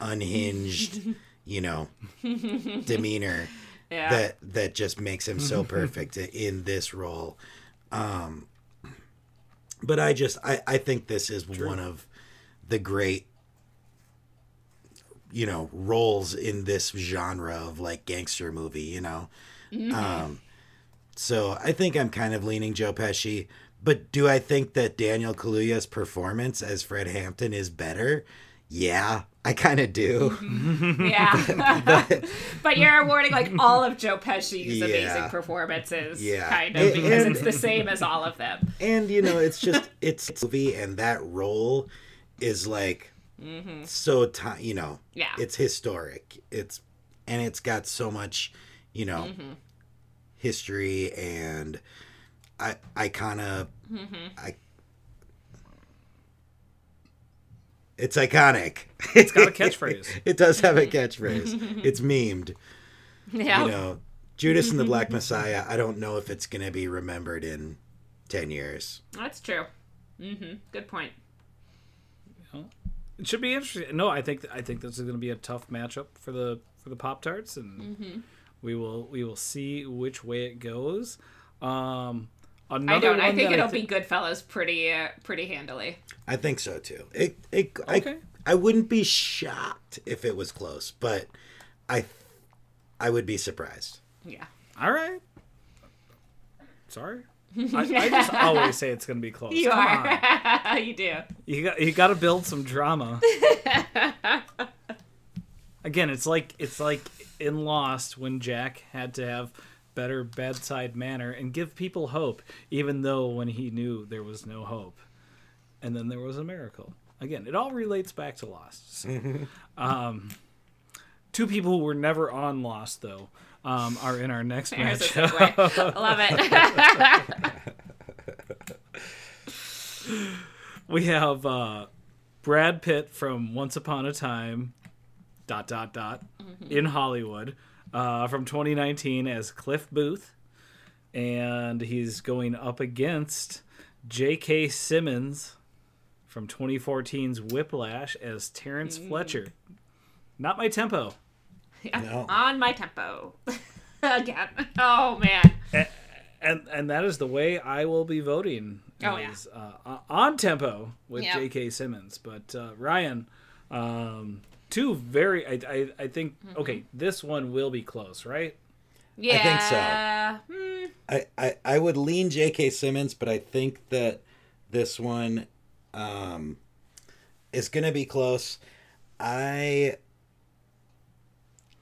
[SPEAKER 3] unhinged you know demeanor
[SPEAKER 2] Yeah.
[SPEAKER 3] that that just makes him so perfect in this role. Um but i just i i think this is one of the great you know roles in this genre of like gangster movie you know? Um so i think i'm kind of leaning joe pesci but do i think that daniel kaluuya's performance as fred hampton is better yeah i kind of do mm-hmm.
[SPEAKER 2] Yeah. but you're awarding like all of Joe Pesci's amazing performances,
[SPEAKER 3] Yeah.
[SPEAKER 2] kind of,
[SPEAKER 3] And-
[SPEAKER 2] because
[SPEAKER 3] and-
[SPEAKER 2] it's the same as all of them.
[SPEAKER 3] and you know it's just it's movie and that role is like mm-hmm. so ti you know
[SPEAKER 2] Yeah.
[SPEAKER 3] it's historic it's and it's got so much you know mm-hmm. History and i i kind of mm-hmm. i it's iconic it's
[SPEAKER 1] got a catchphrase.
[SPEAKER 3] it does have a mm-hmm. catchphrase it's memed
[SPEAKER 2] Yeah.
[SPEAKER 3] you know judas and the black messiah i don't know if it's gonna be remembered in 10 years
[SPEAKER 2] That's true. hmm Good point.
[SPEAKER 1] It should be interesting. No, I think I think this is going to be a tough matchup for the for the Pop Tarts, and mm-hmm. We will we will see which way it goes. Um, another
[SPEAKER 2] I don't. I think it'll
[SPEAKER 1] thi-
[SPEAKER 2] be Goodfellas pretty, uh, pretty handily.
[SPEAKER 3] I think so too. It, it,
[SPEAKER 1] Okay.
[SPEAKER 3] I, I wouldn't be shocked if it was close, but I, I would be surprised.
[SPEAKER 2] Yeah.
[SPEAKER 1] All right. Sorry. I, I just always say it's going to be close.
[SPEAKER 2] You
[SPEAKER 1] Come on.
[SPEAKER 2] are. you do.
[SPEAKER 1] You got you got to build some drama. Again, it's like it's like in Lost when Jack had to have better bedside manner and give people hope, even though when he knew there was no hope, and then there was a miracle. Again, it all relates back to Lost. So, um, two people who were never on Lost though. um, are in our next
[SPEAKER 2] There's a
[SPEAKER 1] matchup.
[SPEAKER 2] I love it.
[SPEAKER 1] we have uh, Brad Pitt from Once Upon a Time, dot dot dot, in Hollywood, uh, from 2019 as Cliff Booth, and he's going up against J.K. Simmons from 2014's Whiplash as Terrence Fletcher. Not my tempo.
[SPEAKER 3] No.
[SPEAKER 2] On my tempo. Again. Oh man.
[SPEAKER 1] and and that is the way I will be voting.
[SPEAKER 2] Oh, yeah.
[SPEAKER 1] uh, on tempo with
[SPEAKER 2] Yep.
[SPEAKER 1] J.K. Simmons. But uh, Ryan, um, two very. I I, I think
[SPEAKER 2] Mm-hmm.
[SPEAKER 1] okay, this one will be close, right?
[SPEAKER 2] Yeah.
[SPEAKER 3] I think so.
[SPEAKER 2] Hmm.
[SPEAKER 3] I, I, I would lean J.K. Simmons, but I think that this one um, is going to be close. I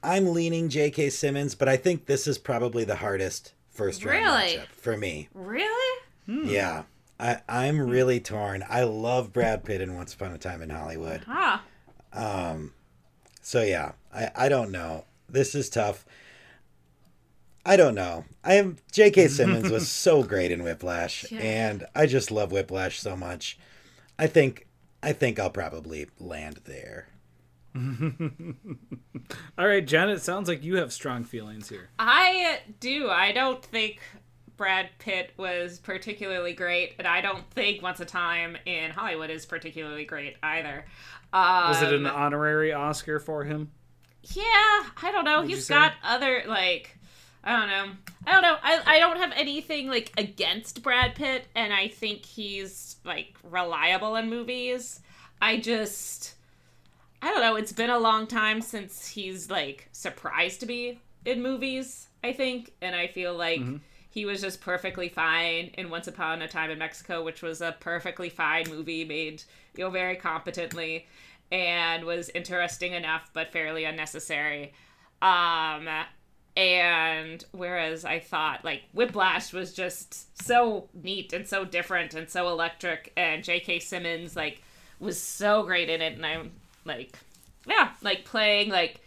[SPEAKER 3] I'm leaning J.K. Simmons, but I think this is probably the hardest first round
[SPEAKER 2] Really?
[SPEAKER 3] matchup for me.
[SPEAKER 2] Really?
[SPEAKER 3] Yeah, I I'm really torn. I love Brad Pitt in Once Upon a Time in Hollywood.
[SPEAKER 2] Huh.
[SPEAKER 3] Um, so yeah, I I don't know. This is tough. I don't know. I am J.K. Simmons was so great in Whiplash,
[SPEAKER 2] Yeah.
[SPEAKER 3] and I just love Whiplash so much. I think I think I'll probably land there.
[SPEAKER 1] All right, Jen. It sounds like you have strong feelings here.
[SPEAKER 2] I do. I don't think Brad Pitt was particularly great, and I don't think Once a Time in Hollywood is particularly great either. Um,
[SPEAKER 1] Was it an honorary Oscar for him?
[SPEAKER 2] Yeah, I don't know.
[SPEAKER 1] Would
[SPEAKER 2] He's got other like I don't know. I don't know. I I don't have anything like against Brad Pitt and I think he's like reliable in movies. I just I don't know. It's been a long time since he's like surprised to be in movies, I think, and I feel like he was just perfectly fine in Once Upon a Time in Mexico, which was a perfectly fine movie made, you know, very competently and was interesting enough but fairly unnecessary. Um and whereas I thought like Whiplash was just so neat and so different and so electric and J.K. Simmons like was so great in it and I'm like yeah, like playing like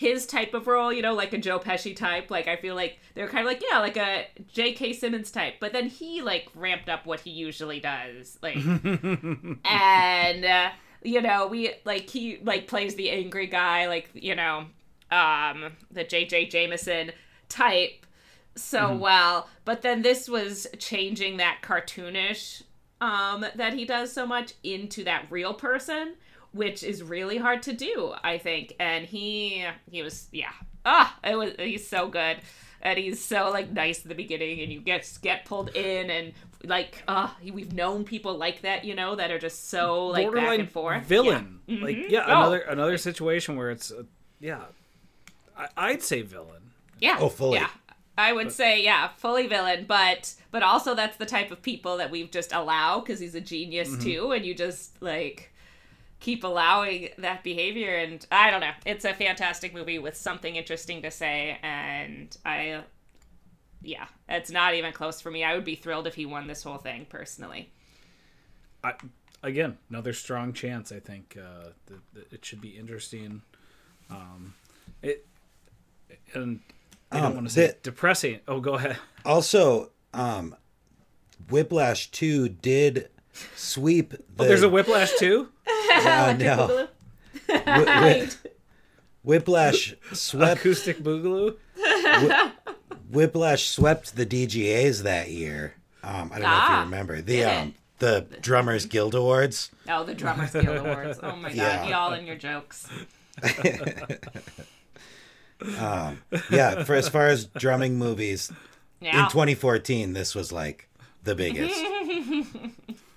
[SPEAKER 2] his type of role, you know, like a Joe Pesci type. Like I feel like they're kind of like yeah, like a J.K. Simmons type. But then he like ramped up what he usually does, like, and uh, you know we like he like plays the angry guy, like you know, um, the J.J. Jameson type so well. But then this was changing that cartoonish um, that he does so much into that real person, which is really hard to do, I think. And he he was yeah. Ah, it was he's so good. And he's so like nice at the beginning and you get get pulled in and like uh we've known people like that, you know, that are just so like back and forth.
[SPEAKER 1] villain.
[SPEAKER 2] Yeah.
[SPEAKER 1] Like
[SPEAKER 2] Mhm.
[SPEAKER 1] yeah,
[SPEAKER 2] Oh.
[SPEAKER 1] another another situation where it's uh, yeah. I, I'd say villain.
[SPEAKER 2] Yeah.
[SPEAKER 3] Oh, fully.
[SPEAKER 2] Yeah. I would say yeah, fully villain, but but also that's the type of people that we've just allow because he's a genius
[SPEAKER 1] Mm-hmm.
[SPEAKER 2] too, and you just like keep allowing that behavior. And I don't know, it's a fantastic movie with something interesting to say, and I, yeah, it's not even close for me. I would be thrilled if he won this whole thing personally.
[SPEAKER 1] I, again, another strong chance. I think uh, that, that it should be interesting. Um, it and I don't
[SPEAKER 3] Um,
[SPEAKER 1] want to say
[SPEAKER 3] the-
[SPEAKER 1] depressing. Oh, go ahead.
[SPEAKER 3] Also, um, Whiplash Two did sweep. The,
[SPEAKER 1] Oh, there's a Whiplash too.
[SPEAKER 3] uh, no. Whi- Whi- Whiplash swept
[SPEAKER 1] Acoustic Boogaloo.
[SPEAKER 3] Whiplash swept the DGAs that year. Um, I don't know if
[SPEAKER 2] Ah,
[SPEAKER 3] you remember the um, the Drummers Guild Awards.
[SPEAKER 2] Oh, the Drummers Guild Awards. Oh my god,
[SPEAKER 3] Yeah.
[SPEAKER 2] y'all and your jokes.
[SPEAKER 3] Yeah, for as far as drumming movies
[SPEAKER 2] Yeah.
[SPEAKER 3] in 2014, this was like the biggest.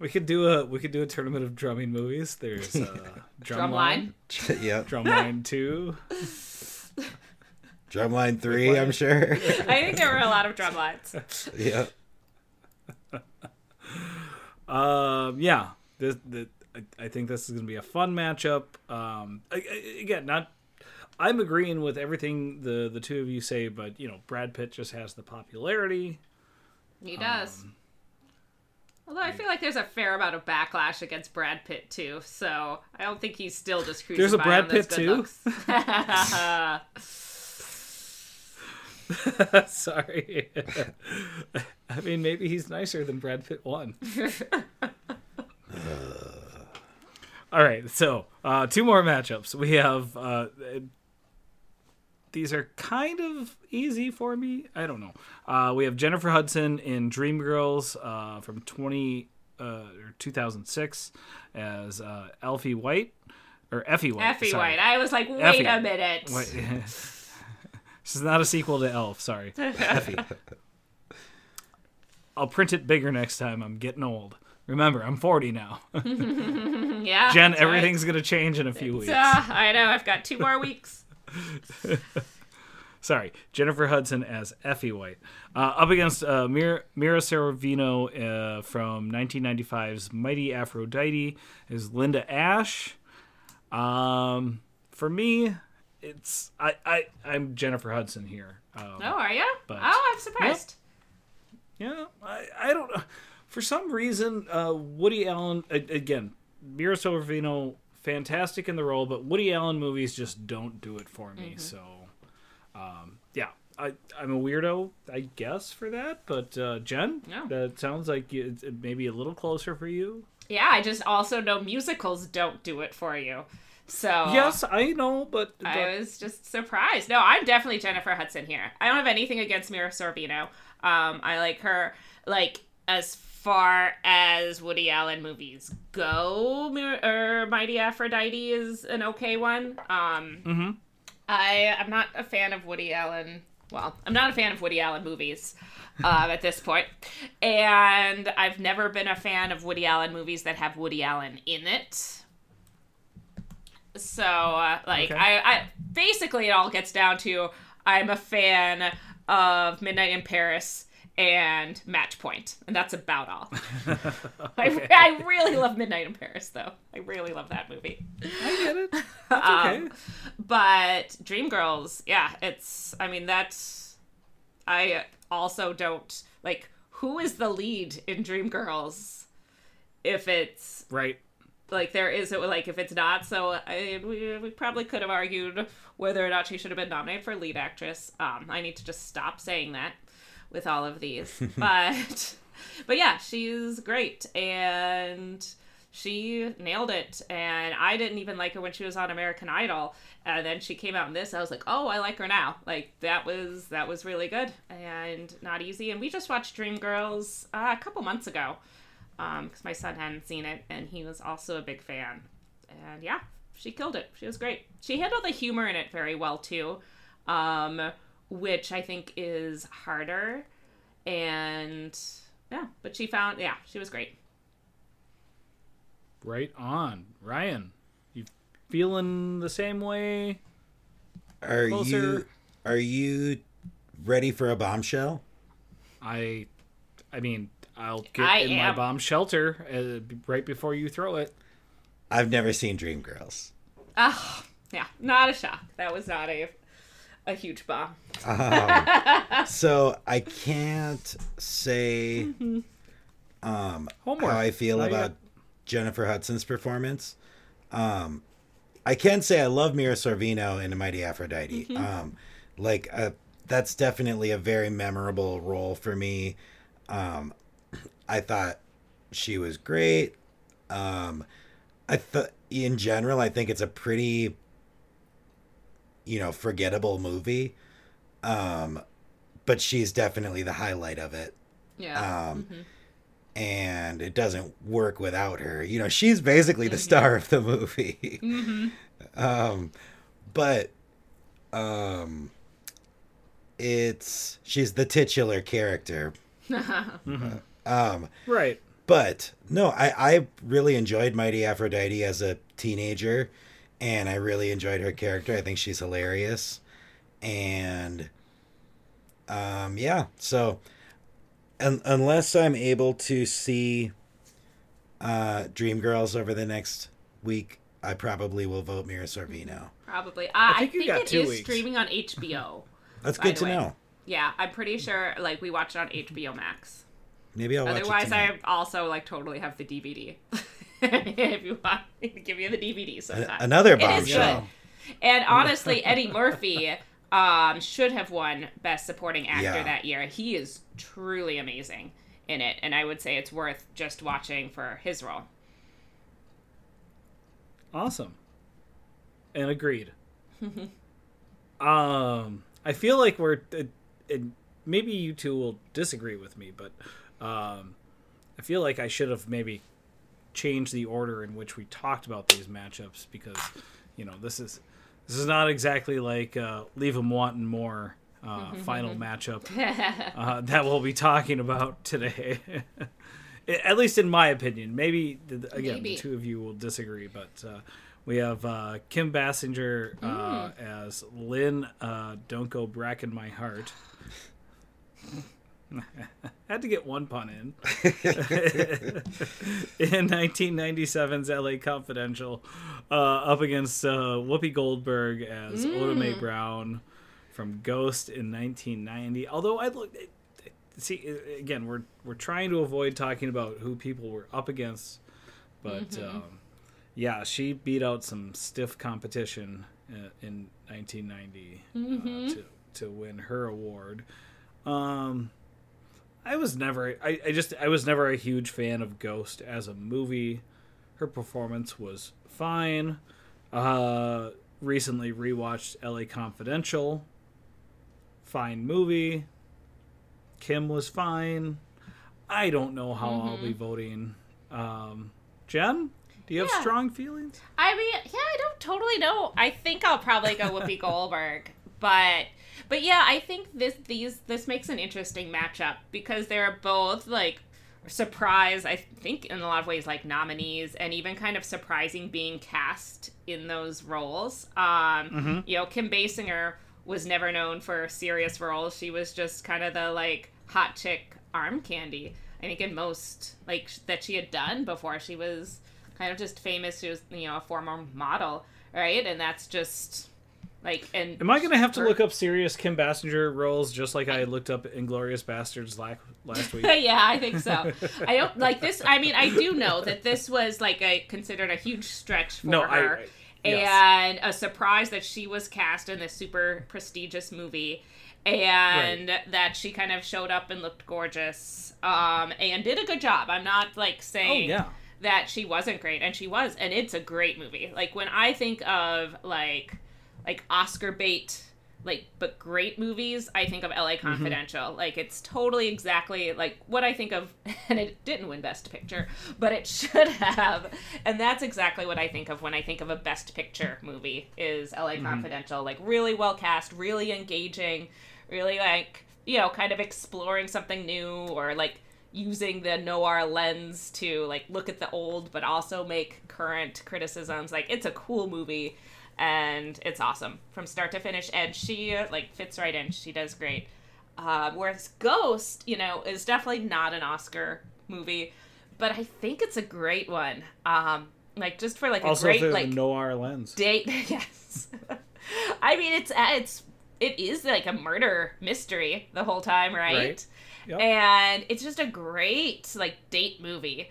[SPEAKER 1] We could do a we could do a tournament of drumming movies. There's uh,
[SPEAKER 2] Drumline.
[SPEAKER 3] yep,
[SPEAKER 1] Drumline two.
[SPEAKER 3] Drumline three, I'm sure.
[SPEAKER 2] I think there were a lot of drum lines.
[SPEAKER 3] yep.
[SPEAKER 1] Um, yeah, this, the, I, I think this is going to be a fun matchup. Um, I- I- again, not. I'm agreeing with everything the the two of you say, but you know, Brad Pitt just has the popularity.
[SPEAKER 2] He does.
[SPEAKER 1] Um,
[SPEAKER 2] Although I feel like there's a fair amount of backlash against Brad Pitt too, so I don't think he's still just cruising
[SPEAKER 1] There's a Brad Pitt, too? Sorry. I mean, maybe he's nicer than Brad Pitt one. All right, so uh, two more matchups. We have uh, these are kind of easy for me. I don't know. Uh, we have Jennifer Hudson in Dreamgirls uh, from twenty uh, or two thousand six as uh, Elfie White or Effie White.
[SPEAKER 2] Effie
[SPEAKER 1] sorry.
[SPEAKER 2] White. I was like, wait
[SPEAKER 1] Effie.
[SPEAKER 2] a minute.
[SPEAKER 1] Wait. this is not a sequel to Elf. Sorry, Effie. I'll print it bigger next time. I'm getting old. Remember, I'm 40 now.
[SPEAKER 2] Yeah.
[SPEAKER 1] Jen,
[SPEAKER 2] that's right.
[SPEAKER 1] everything's gonna change in a few weeks.
[SPEAKER 2] Ah, I know. I've got two more weeks.
[SPEAKER 1] Sorry, Jennifer Hudson as Effie White, uh, up against uh, Mira, Mira Sorvino uh, from 1995's Mighty Aphrodite is Linda Ash. Um, for me, it's I, I I'm Jennifer Hudson here. Um,
[SPEAKER 2] Oh, are you?
[SPEAKER 1] But-
[SPEAKER 2] oh, I'm surprised.
[SPEAKER 1] Yeah, I, I don't know. For some reason, uh, Woody Allen again, Mira Sorvino, fantastic in the role, but Woody Allen movies just don't do it for me. So, um, yeah, I I'm a weirdo, I guess, for that. But uh, Jen,
[SPEAKER 2] No.
[SPEAKER 1] that sounds like it's it maybe a little closer for you.
[SPEAKER 2] Yeah, I just also know musicals don't do it for you. So
[SPEAKER 1] Yes, I know, but, but
[SPEAKER 2] I was just surprised. No, I'm definitely Jennifer Hudson here. I don't have anything against Mira Sorvino. Um, I like her like as far as Woody Allen movies go. Or Mighty Aphrodite is an okay one. Um,
[SPEAKER 1] Mhm.
[SPEAKER 2] I I'm not a fan of Woody Allen. Well, I'm not a fan of Woody Allen movies um, at this point, and I've never been a fan of Woody Allen movies that have Woody Allen in it. So, uh, like,
[SPEAKER 1] Okay.
[SPEAKER 2] I, I basically it all gets down to I'm a fan of Midnight in Paris and Match Point, and that's about all. I, I really love Midnight in Paris, though. I really love that movie.
[SPEAKER 1] I get it. Okay.
[SPEAKER 2] Um, but Dreamgirls, yeah, it's. I mean, that's. I also don't like who is the lead in Dreamgirls. If it's
[SPEAKER 1] right.
[SPEAKER 2] like there is like if it's not, so I, we we probably could have argued whether or not she should have been nominated for lead actress. Um, I need to just stop saying that with all of these, but but yeah, she's great and she nailed it. And I didn't even like her when she was on American Idol, and then she came out in this. I was like, oh, I like her now. Like that was that was really good and not easy. And we just watched Dreamgirls uh, a couple months ago because my son hadn't seen it and he was also a big fan. And yeah, she killed it. She was great. She handled the humor in it very well too, um, which I think is harder. And yeah, but she found yeah, she was great.
[SPEAKER 1] Right on, Ryan. You feeling the same way?
[SPEAKER 3] Are
[SPEAKER 1] Closer.
[SPEAKER 3] you are you ready for a bombshell?
[SPEAKER 1] I, I mean, I'll get
[SPEAKER 2] I
[SPEAKER 1] in my bomb shelter uh, right before you throw it.
[SPEAKER 3] I've never seen Dreamgirls.
[SPEAKER 2] Ah, yeah, not a shock. That was not a a huge bomb.
[SPEAKER 3] So I can't say um,
[SPEAKER 1] Homework.
[SPEAKER 3] how I feel
[SPEAKER 1] Not
[SPEAKER 3] about
[SPEAKER 1] yet.
[SPEAKER 3] Jennifer Hudson's performance. Um, I can say I love Mira Sorvino in The Mighty Aphrodite. Um, like uh, that's definitely a very memorable role for me. Um, I thought she was great. Um, I thought in general, I think it's a pretty, you know, forgettable movie. Um, but she's definitely the highlight of it.
[SPEAKER 2] Yeah.
[SPEAKER 3] Um, and it doesn't work without her. You know, she's basically the star of the movie. um, but um, it's she's the titular character. Um,
[SPEAKER 1] Right.
[SPEAKER 3] but no, I I really enjoyed Mighty Aphrodite as a teenager, and I really enjoyed her character. I think she's hilarious, and um, yeah. So, un- unless I'm able to see uh, Dreamgirls over the next week, I probably will vote Mira Sorvino.
[SPEAKER 2] Probably. Uh, I
[SPEAKER 1] think
[SPEAKER 2] think,
[SPEAKER 1] you got
[SPEAKER 2] it
[SPEAKER 1] two
[SPEAKER 2] is
[SPEAKER 1] weeks.
[SPEAKER 2] streaming on HBO.
[SPEAKER 3] That's good to
[SPEAKER 2] way.
[SPEAKER 3] know.
[SPEAKER 2] Yeah, I'm pretty sure. Like we watched it on HBO Max.
[SPEAKER 3] Maybe I'll watch
[SPEAKER 2] Otherwise,
[SPEAKER 3] it tonight.
[SPEAKER 2] I also like totally have the DVD. if you want me to give you the DVD sometime.
[SPEAKER 3] another
[SPEAKER 2] It is
[SPEAKER 3] bombshell.
[SPEAKER 2] And honestly, Eddie Murphy um, should have won Best Supporting Actor
[SPEAKER 3] Yeah.
[SPEAKER 2] that year. He is truly amazing in it, and I would say it's worth just watching for his role.
[SPEAKER 1] Awesome. And agreed. um, I feel like we're, uh, and maybe you two will disagree with me, but um, I feel like I should have maybe changed the order in which we talked about these matchups because, you know, this is this is not exactly like uh, leave them wanting more. Uh, final matchup uh, that we'll be talking about today. At least in my opinion. Maybe again,
[SPEAKER 2] Maybe.
[SPEAKER 1] the two of you will disagree, but uh, we have uh, Kim Basinger uh, as Lynn. Uh, Don't go bracken my heart. Had to get one pun in. in 1997's LA Confidential, uh, up against uh, Whoopi Goldberg as Oda Mae Brown from Ghost in 1990. Although I look, see again, we're we're trying to avoid talking about who people were up against, but um, yeah, she beat out some stiff competition uh, in 1990 uh, to to win her award. Um, I was never, I, I just, I was never a huge fan of Ghost as a movie. Her performance was fine. Uh, recently rewatched L.A. Confidential. Fine movie. Kim was fine. I don't know how I'll be voting. Um, Jen, do you have
[SPEAKER 2] Yeah.
[SPEAKER 1] strong feelings?
[SPEAKER 2] I mean, yeah, I don't totally know. I think I'll probably go Whoopi Goldberg, but but yeah, I think this these this makes an interesting matchup because they're both like surprise. I think in a lot of ways like nominees and even kind of surprising being cast in those roles. Um, you know, Kim Basinger was never known for serious roles. She was just kind of the like hot chick arm candy. I think in most like that she had done before she was kind of just famous. She was you know a former model, right? And that's just like and
[SPEAKER 1] Am I going to have to
[SPEAKER 2] her-
[SPEAKER 1] look up serious Kim Basinger roles just like I looked up Inglourious Basterds la- last week?
[SPEAKER 2] yeah, I think so. I don't like this. I mean, I do know that this was like a considered a huge stretch for
[SPEAKER 1] No,
[SPEAKER 2] her,
[SPEAKER 1] I- yes.
[SPEAKER 2] and a surprise that she was cast in this super prestigious movie, and that she kind of showed up and looked gorgeous, um, and did a good job. I'm not like
[SPEAKER 1] Oh,
[SPEAKER 2] saying
[SPEAKER 1] yeah.
[SPEAKER 2] that she wasn't great, and she was, and it's a great movie. Like when I think of like like Oscar bait like but great movies i think of la
[SPEAKER 1] Mm-hmm.
[SPEAKER 2] confidential. Like it's totally exactly like what i think of and it didn't win best picture but it should have. And that's exactly what i think of when i think of a best picture movie is la
[SPEAKER 1] Mm-hmm.
[SPEAKER 2] confidential. Like really well cast really engaging really like you know kind of exploring something new or like using the noir lens to like look at the old but also make current criticisms. Like it's a cool movie and it's awesome. From start to finish and she like fits right in. She does great. Uh, whereas ghost you know is definitely not an oscar movie but i think it's a great one. Um like just for like a
[SPEAKER 1] Also
[SPEAKER 2] great like
[SPEAKER 1] noir lens.
[SPEAKER 2] date yes. I mean it's uh, it's it is like a murder mystery the whole time right,
[SPEAKER 1] Right. Yep.
[SPEAKER 2] and it's just a great like date movie.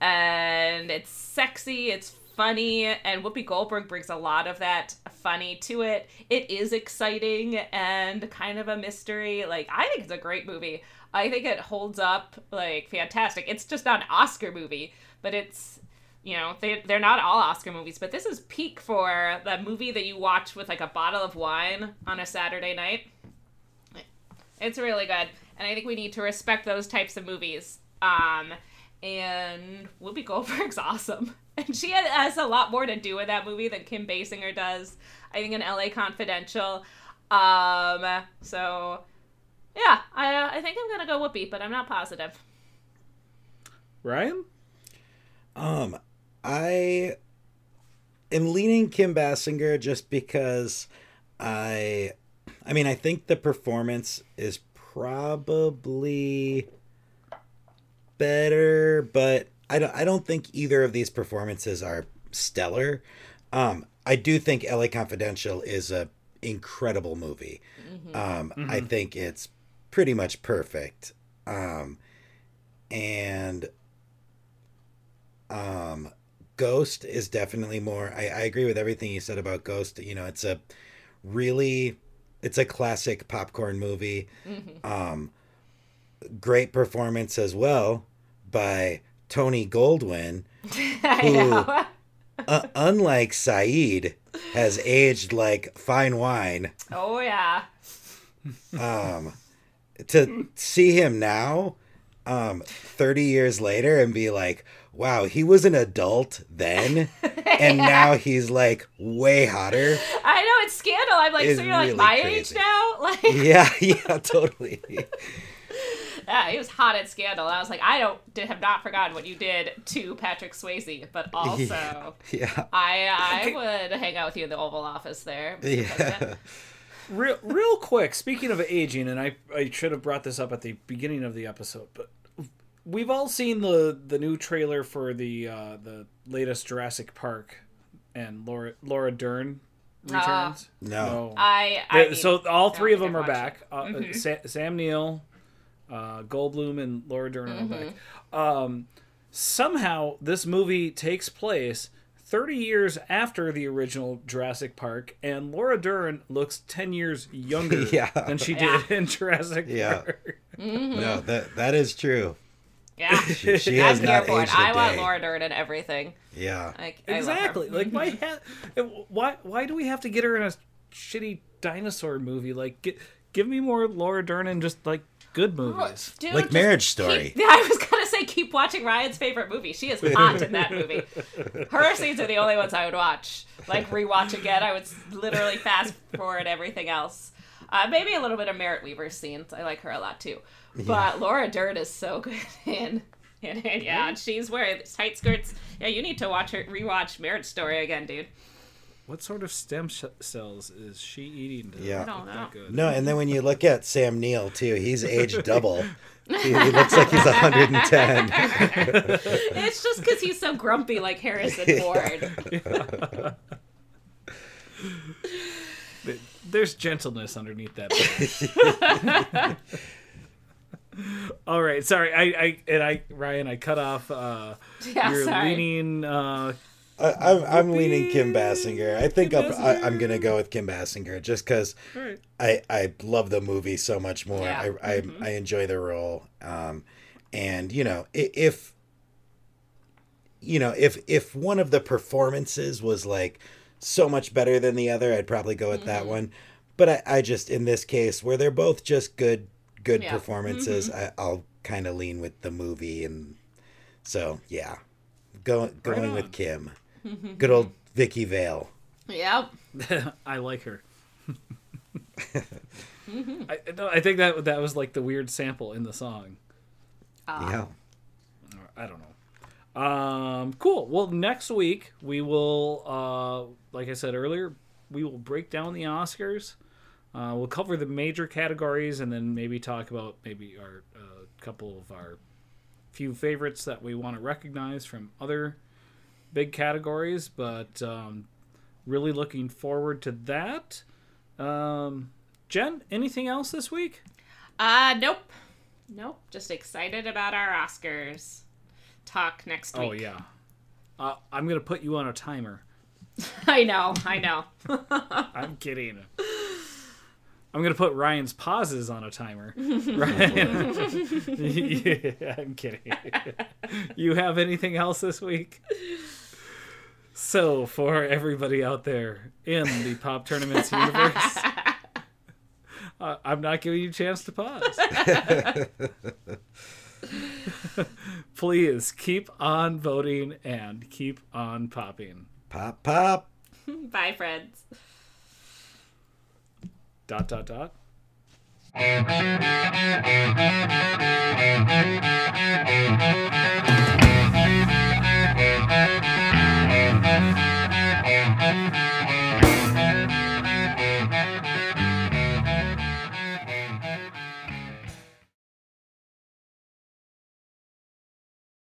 [SPEAKER 2] And it's sexy it's funny and whoopi goldberg brings a lot of that funny to it. It is exciting and kind of a mystery. Like i think it's a great movie. I think it holds up like fantastic. It's just not an oscar movie but it's you know they, they're not all oscar movies but this is peak for the movie that you watch with like a bottle of wine on a saturday night. It's really good and i think we need to respect those types of movies. Um and whoopi goldberg's awesome and she has a lot more to do with that movie than kim basinger does i think in la confidential um so yeah i, I think i'm gonna go whoopi but i'm not positive
[SPEAKER 1] Ryan?
[SPEAKER 3] Um, I am leaning Kim Basinger just because I, I mean, I think the performance is probably better, but I don't. I don't think either of these performances are stellar. Um, I do think L.A. Confidential is a incredible movie. Um, I think it's pretty much perfect. Um, and um ghost is definitely more I, I agree with everything you said about ghost you know it's a really it's a classic popcorn movie. Um, great performance as well by Tony Goldwyn, Who- uh, unlike Sayid, has aged like fine wine.
[SPEAKER 2] Oh yeah.
[SPEAKER 3] Um, to see him now, um, 30 years later, and be like, wow, he was an adult then, and now he's like way hotter.
[SPEAKER 2] I know it's scandal. I'm like,
[SPEAKER 3] It's
[SPEAKER 2] so you're like my
[SPEAKER 3] crazy.
[SPEAKER 2] age now? Like,
[SPEAKER 3] Yeah, yeah, totally.
[SPEAKER 2] Yeah, he was hot at Scandal. I was like, I don't did, have not forgotten what you did to Patrick Swayze, but also
[SPEAKER 3] Yeah,
[SPEAKER 2] I I would hang out with you in the Oval Office there. Mr.
[SPEAKER 3] yeah.
[SPEAKER 2] President.
[SPEAKER 1] real real quick speaking of aging and i i should have brought this up at the beginning of the episode but we've all seen the the new trailer for the uh the latest jurassic park and laura laura dern returns
[SPEAKER 3] No.
[SPEAKER 2] I, I
[SPEAKER 1] They-
[SPEAKER 2] mean,
[SPEAKER 1] so all three of them are
[SPEAKER 2] watched
[SPEAKER 1] back
[SPEAKER 2] it.
[SPEAKER 1] uh, Sa- sam neill uh goldblum and laura dern are back
[SPEAKER 2] Mm-hmm.
[SPEAKER 1] um somehow this movie takes place 30 years after the original Jurassic Park, and Laura Dern looks 10 years younger
[SPEAKER 3] Yeah.
[SPEAKER 1] than she
[SPEAKER 2] Yeah.
[SPEAKER 1] did in Jurassic
[SPEAKER 3] Yeah.
[SPEAKER 1] Park.
[SPEAKER 3] No, that that is true.
[SPEAKER 2] Yeah,
[SPEAKER 3] She, she
[SPEAKER 2] I'm
[SPEAKER 3] has
[SPEAKER 2] here
[SPEAKER 3] not
[SPEAKER 2] for
[SPEAKER 3] aged
[SPEAKER 2] it.
[SPEAKER 3] a
[SPEAKER 2] I want. Laura Dern and everything.
[SPEAKER 3] Yeah.
[SPEAKER 2] Like, I.
[SPEAKER 1] Exactly. Like why ha- why why do we have to get her in a shitty dinosaur movie? Like gi- give me more Laura Dern and just like good movies.
[SPEAKER 2] Dude,
[SPEAKER 3] Like Marriage Story.
[SPEAKER 2] keep- I was gonna say keep watching Ryan's favorite movie. She is hot in that movie. Her scenes are the only ones I would watch. Like rewatch again. I would literally fast forward everything else. Uh, maybe a little bit of Merritt Wever scenes. I like her a lot too. But Laura Dern is so good in. in it. yeah, and she's wearing tight skirts. Yeah, you need to watch her rewatch Marriage Story again, dude.
[SPEAKER 1] What sort of stem sh- cells is she eating? To
[SPEAKER 3] Yeah.
[SPEAKER 2] I don't know.
[SPEAKER 3] No, and then when you look at Sam Neill too, he's aged double. He, he looks like he's 110.
[SPEAKER 2] It's just because he's so grumpy, like Harrison Ford.
[SPEAKER 1] There's gentleness underneath that. All right, sorry. I, I and I Ryan, I cut off. Uh,
[SPEAKER 2] Yeah,
[SPEAKER 1] you're
[SPEAKER 2] sorry.
[SPEAKER 1] leaning. Uh,
[SPEAKER 3] I, I'm, I'm leaning Kim Basinger. I think I'll, I, I'm gonna go with Kim Basinger just because
[SPEAKER 1] right.
[SPEAKER 3] I I love the movie so much more.
[SPEAKER 2] Yeah.
[SPEAKER 3] I I, I enjoy the role. Um, and you know if you know if if one of the performances was like so much better than the other, I'd probably go with that one. But I, I just in this case where they're both just good good
[SPEAKER 2] Yeah.
[SPEAKER 3] performances, I, I'll kind of lean with the movie and so yeah, go, going
[SPEAKER 1] on.
[SPEAKER 3] with Kim. Good old Vicki Vale.
[SPEAKER 2] Yep.
[SPEAKER 1] I like her. I, no, I think that that was like the weird sample in the song.
[SPEAKER 3] yeah.
[SPEAKER 1] I don't know. Um, cool. Well, next week we will, uh, like I said earlier, we will break down the Oscars. Uh, we'll cover the major categories and then maybe talk about maybe our uh, couple of our few favorites that we want to recognize from other big categories. But um, really looking forward to that. Um, Jen, anything else this week?
[SPEAKER 2] Uh, nope. Nope. Just excited about our Oscars. Talk next week.
[SPEAKER 1] Oh yeah. Uh, I'm gonna put you on a timer.
[SPEAKER 2] I know. I know.
[SPEAKER 1] I'm kidding. I'm gonna put Ryan's pauses on a timer. Ryan. yeah, I'm kidding. you have anything else this week? So, for everybody out there in the pop tournaments universe, uh, I'm not giving you a chance to pause. Please keep on voting and keep on popping.
[SPEAKER 3] Pop, pop.
[SPEAKER 2] Bye, friends.
[SPEAKER 1] Dot, dot, dot.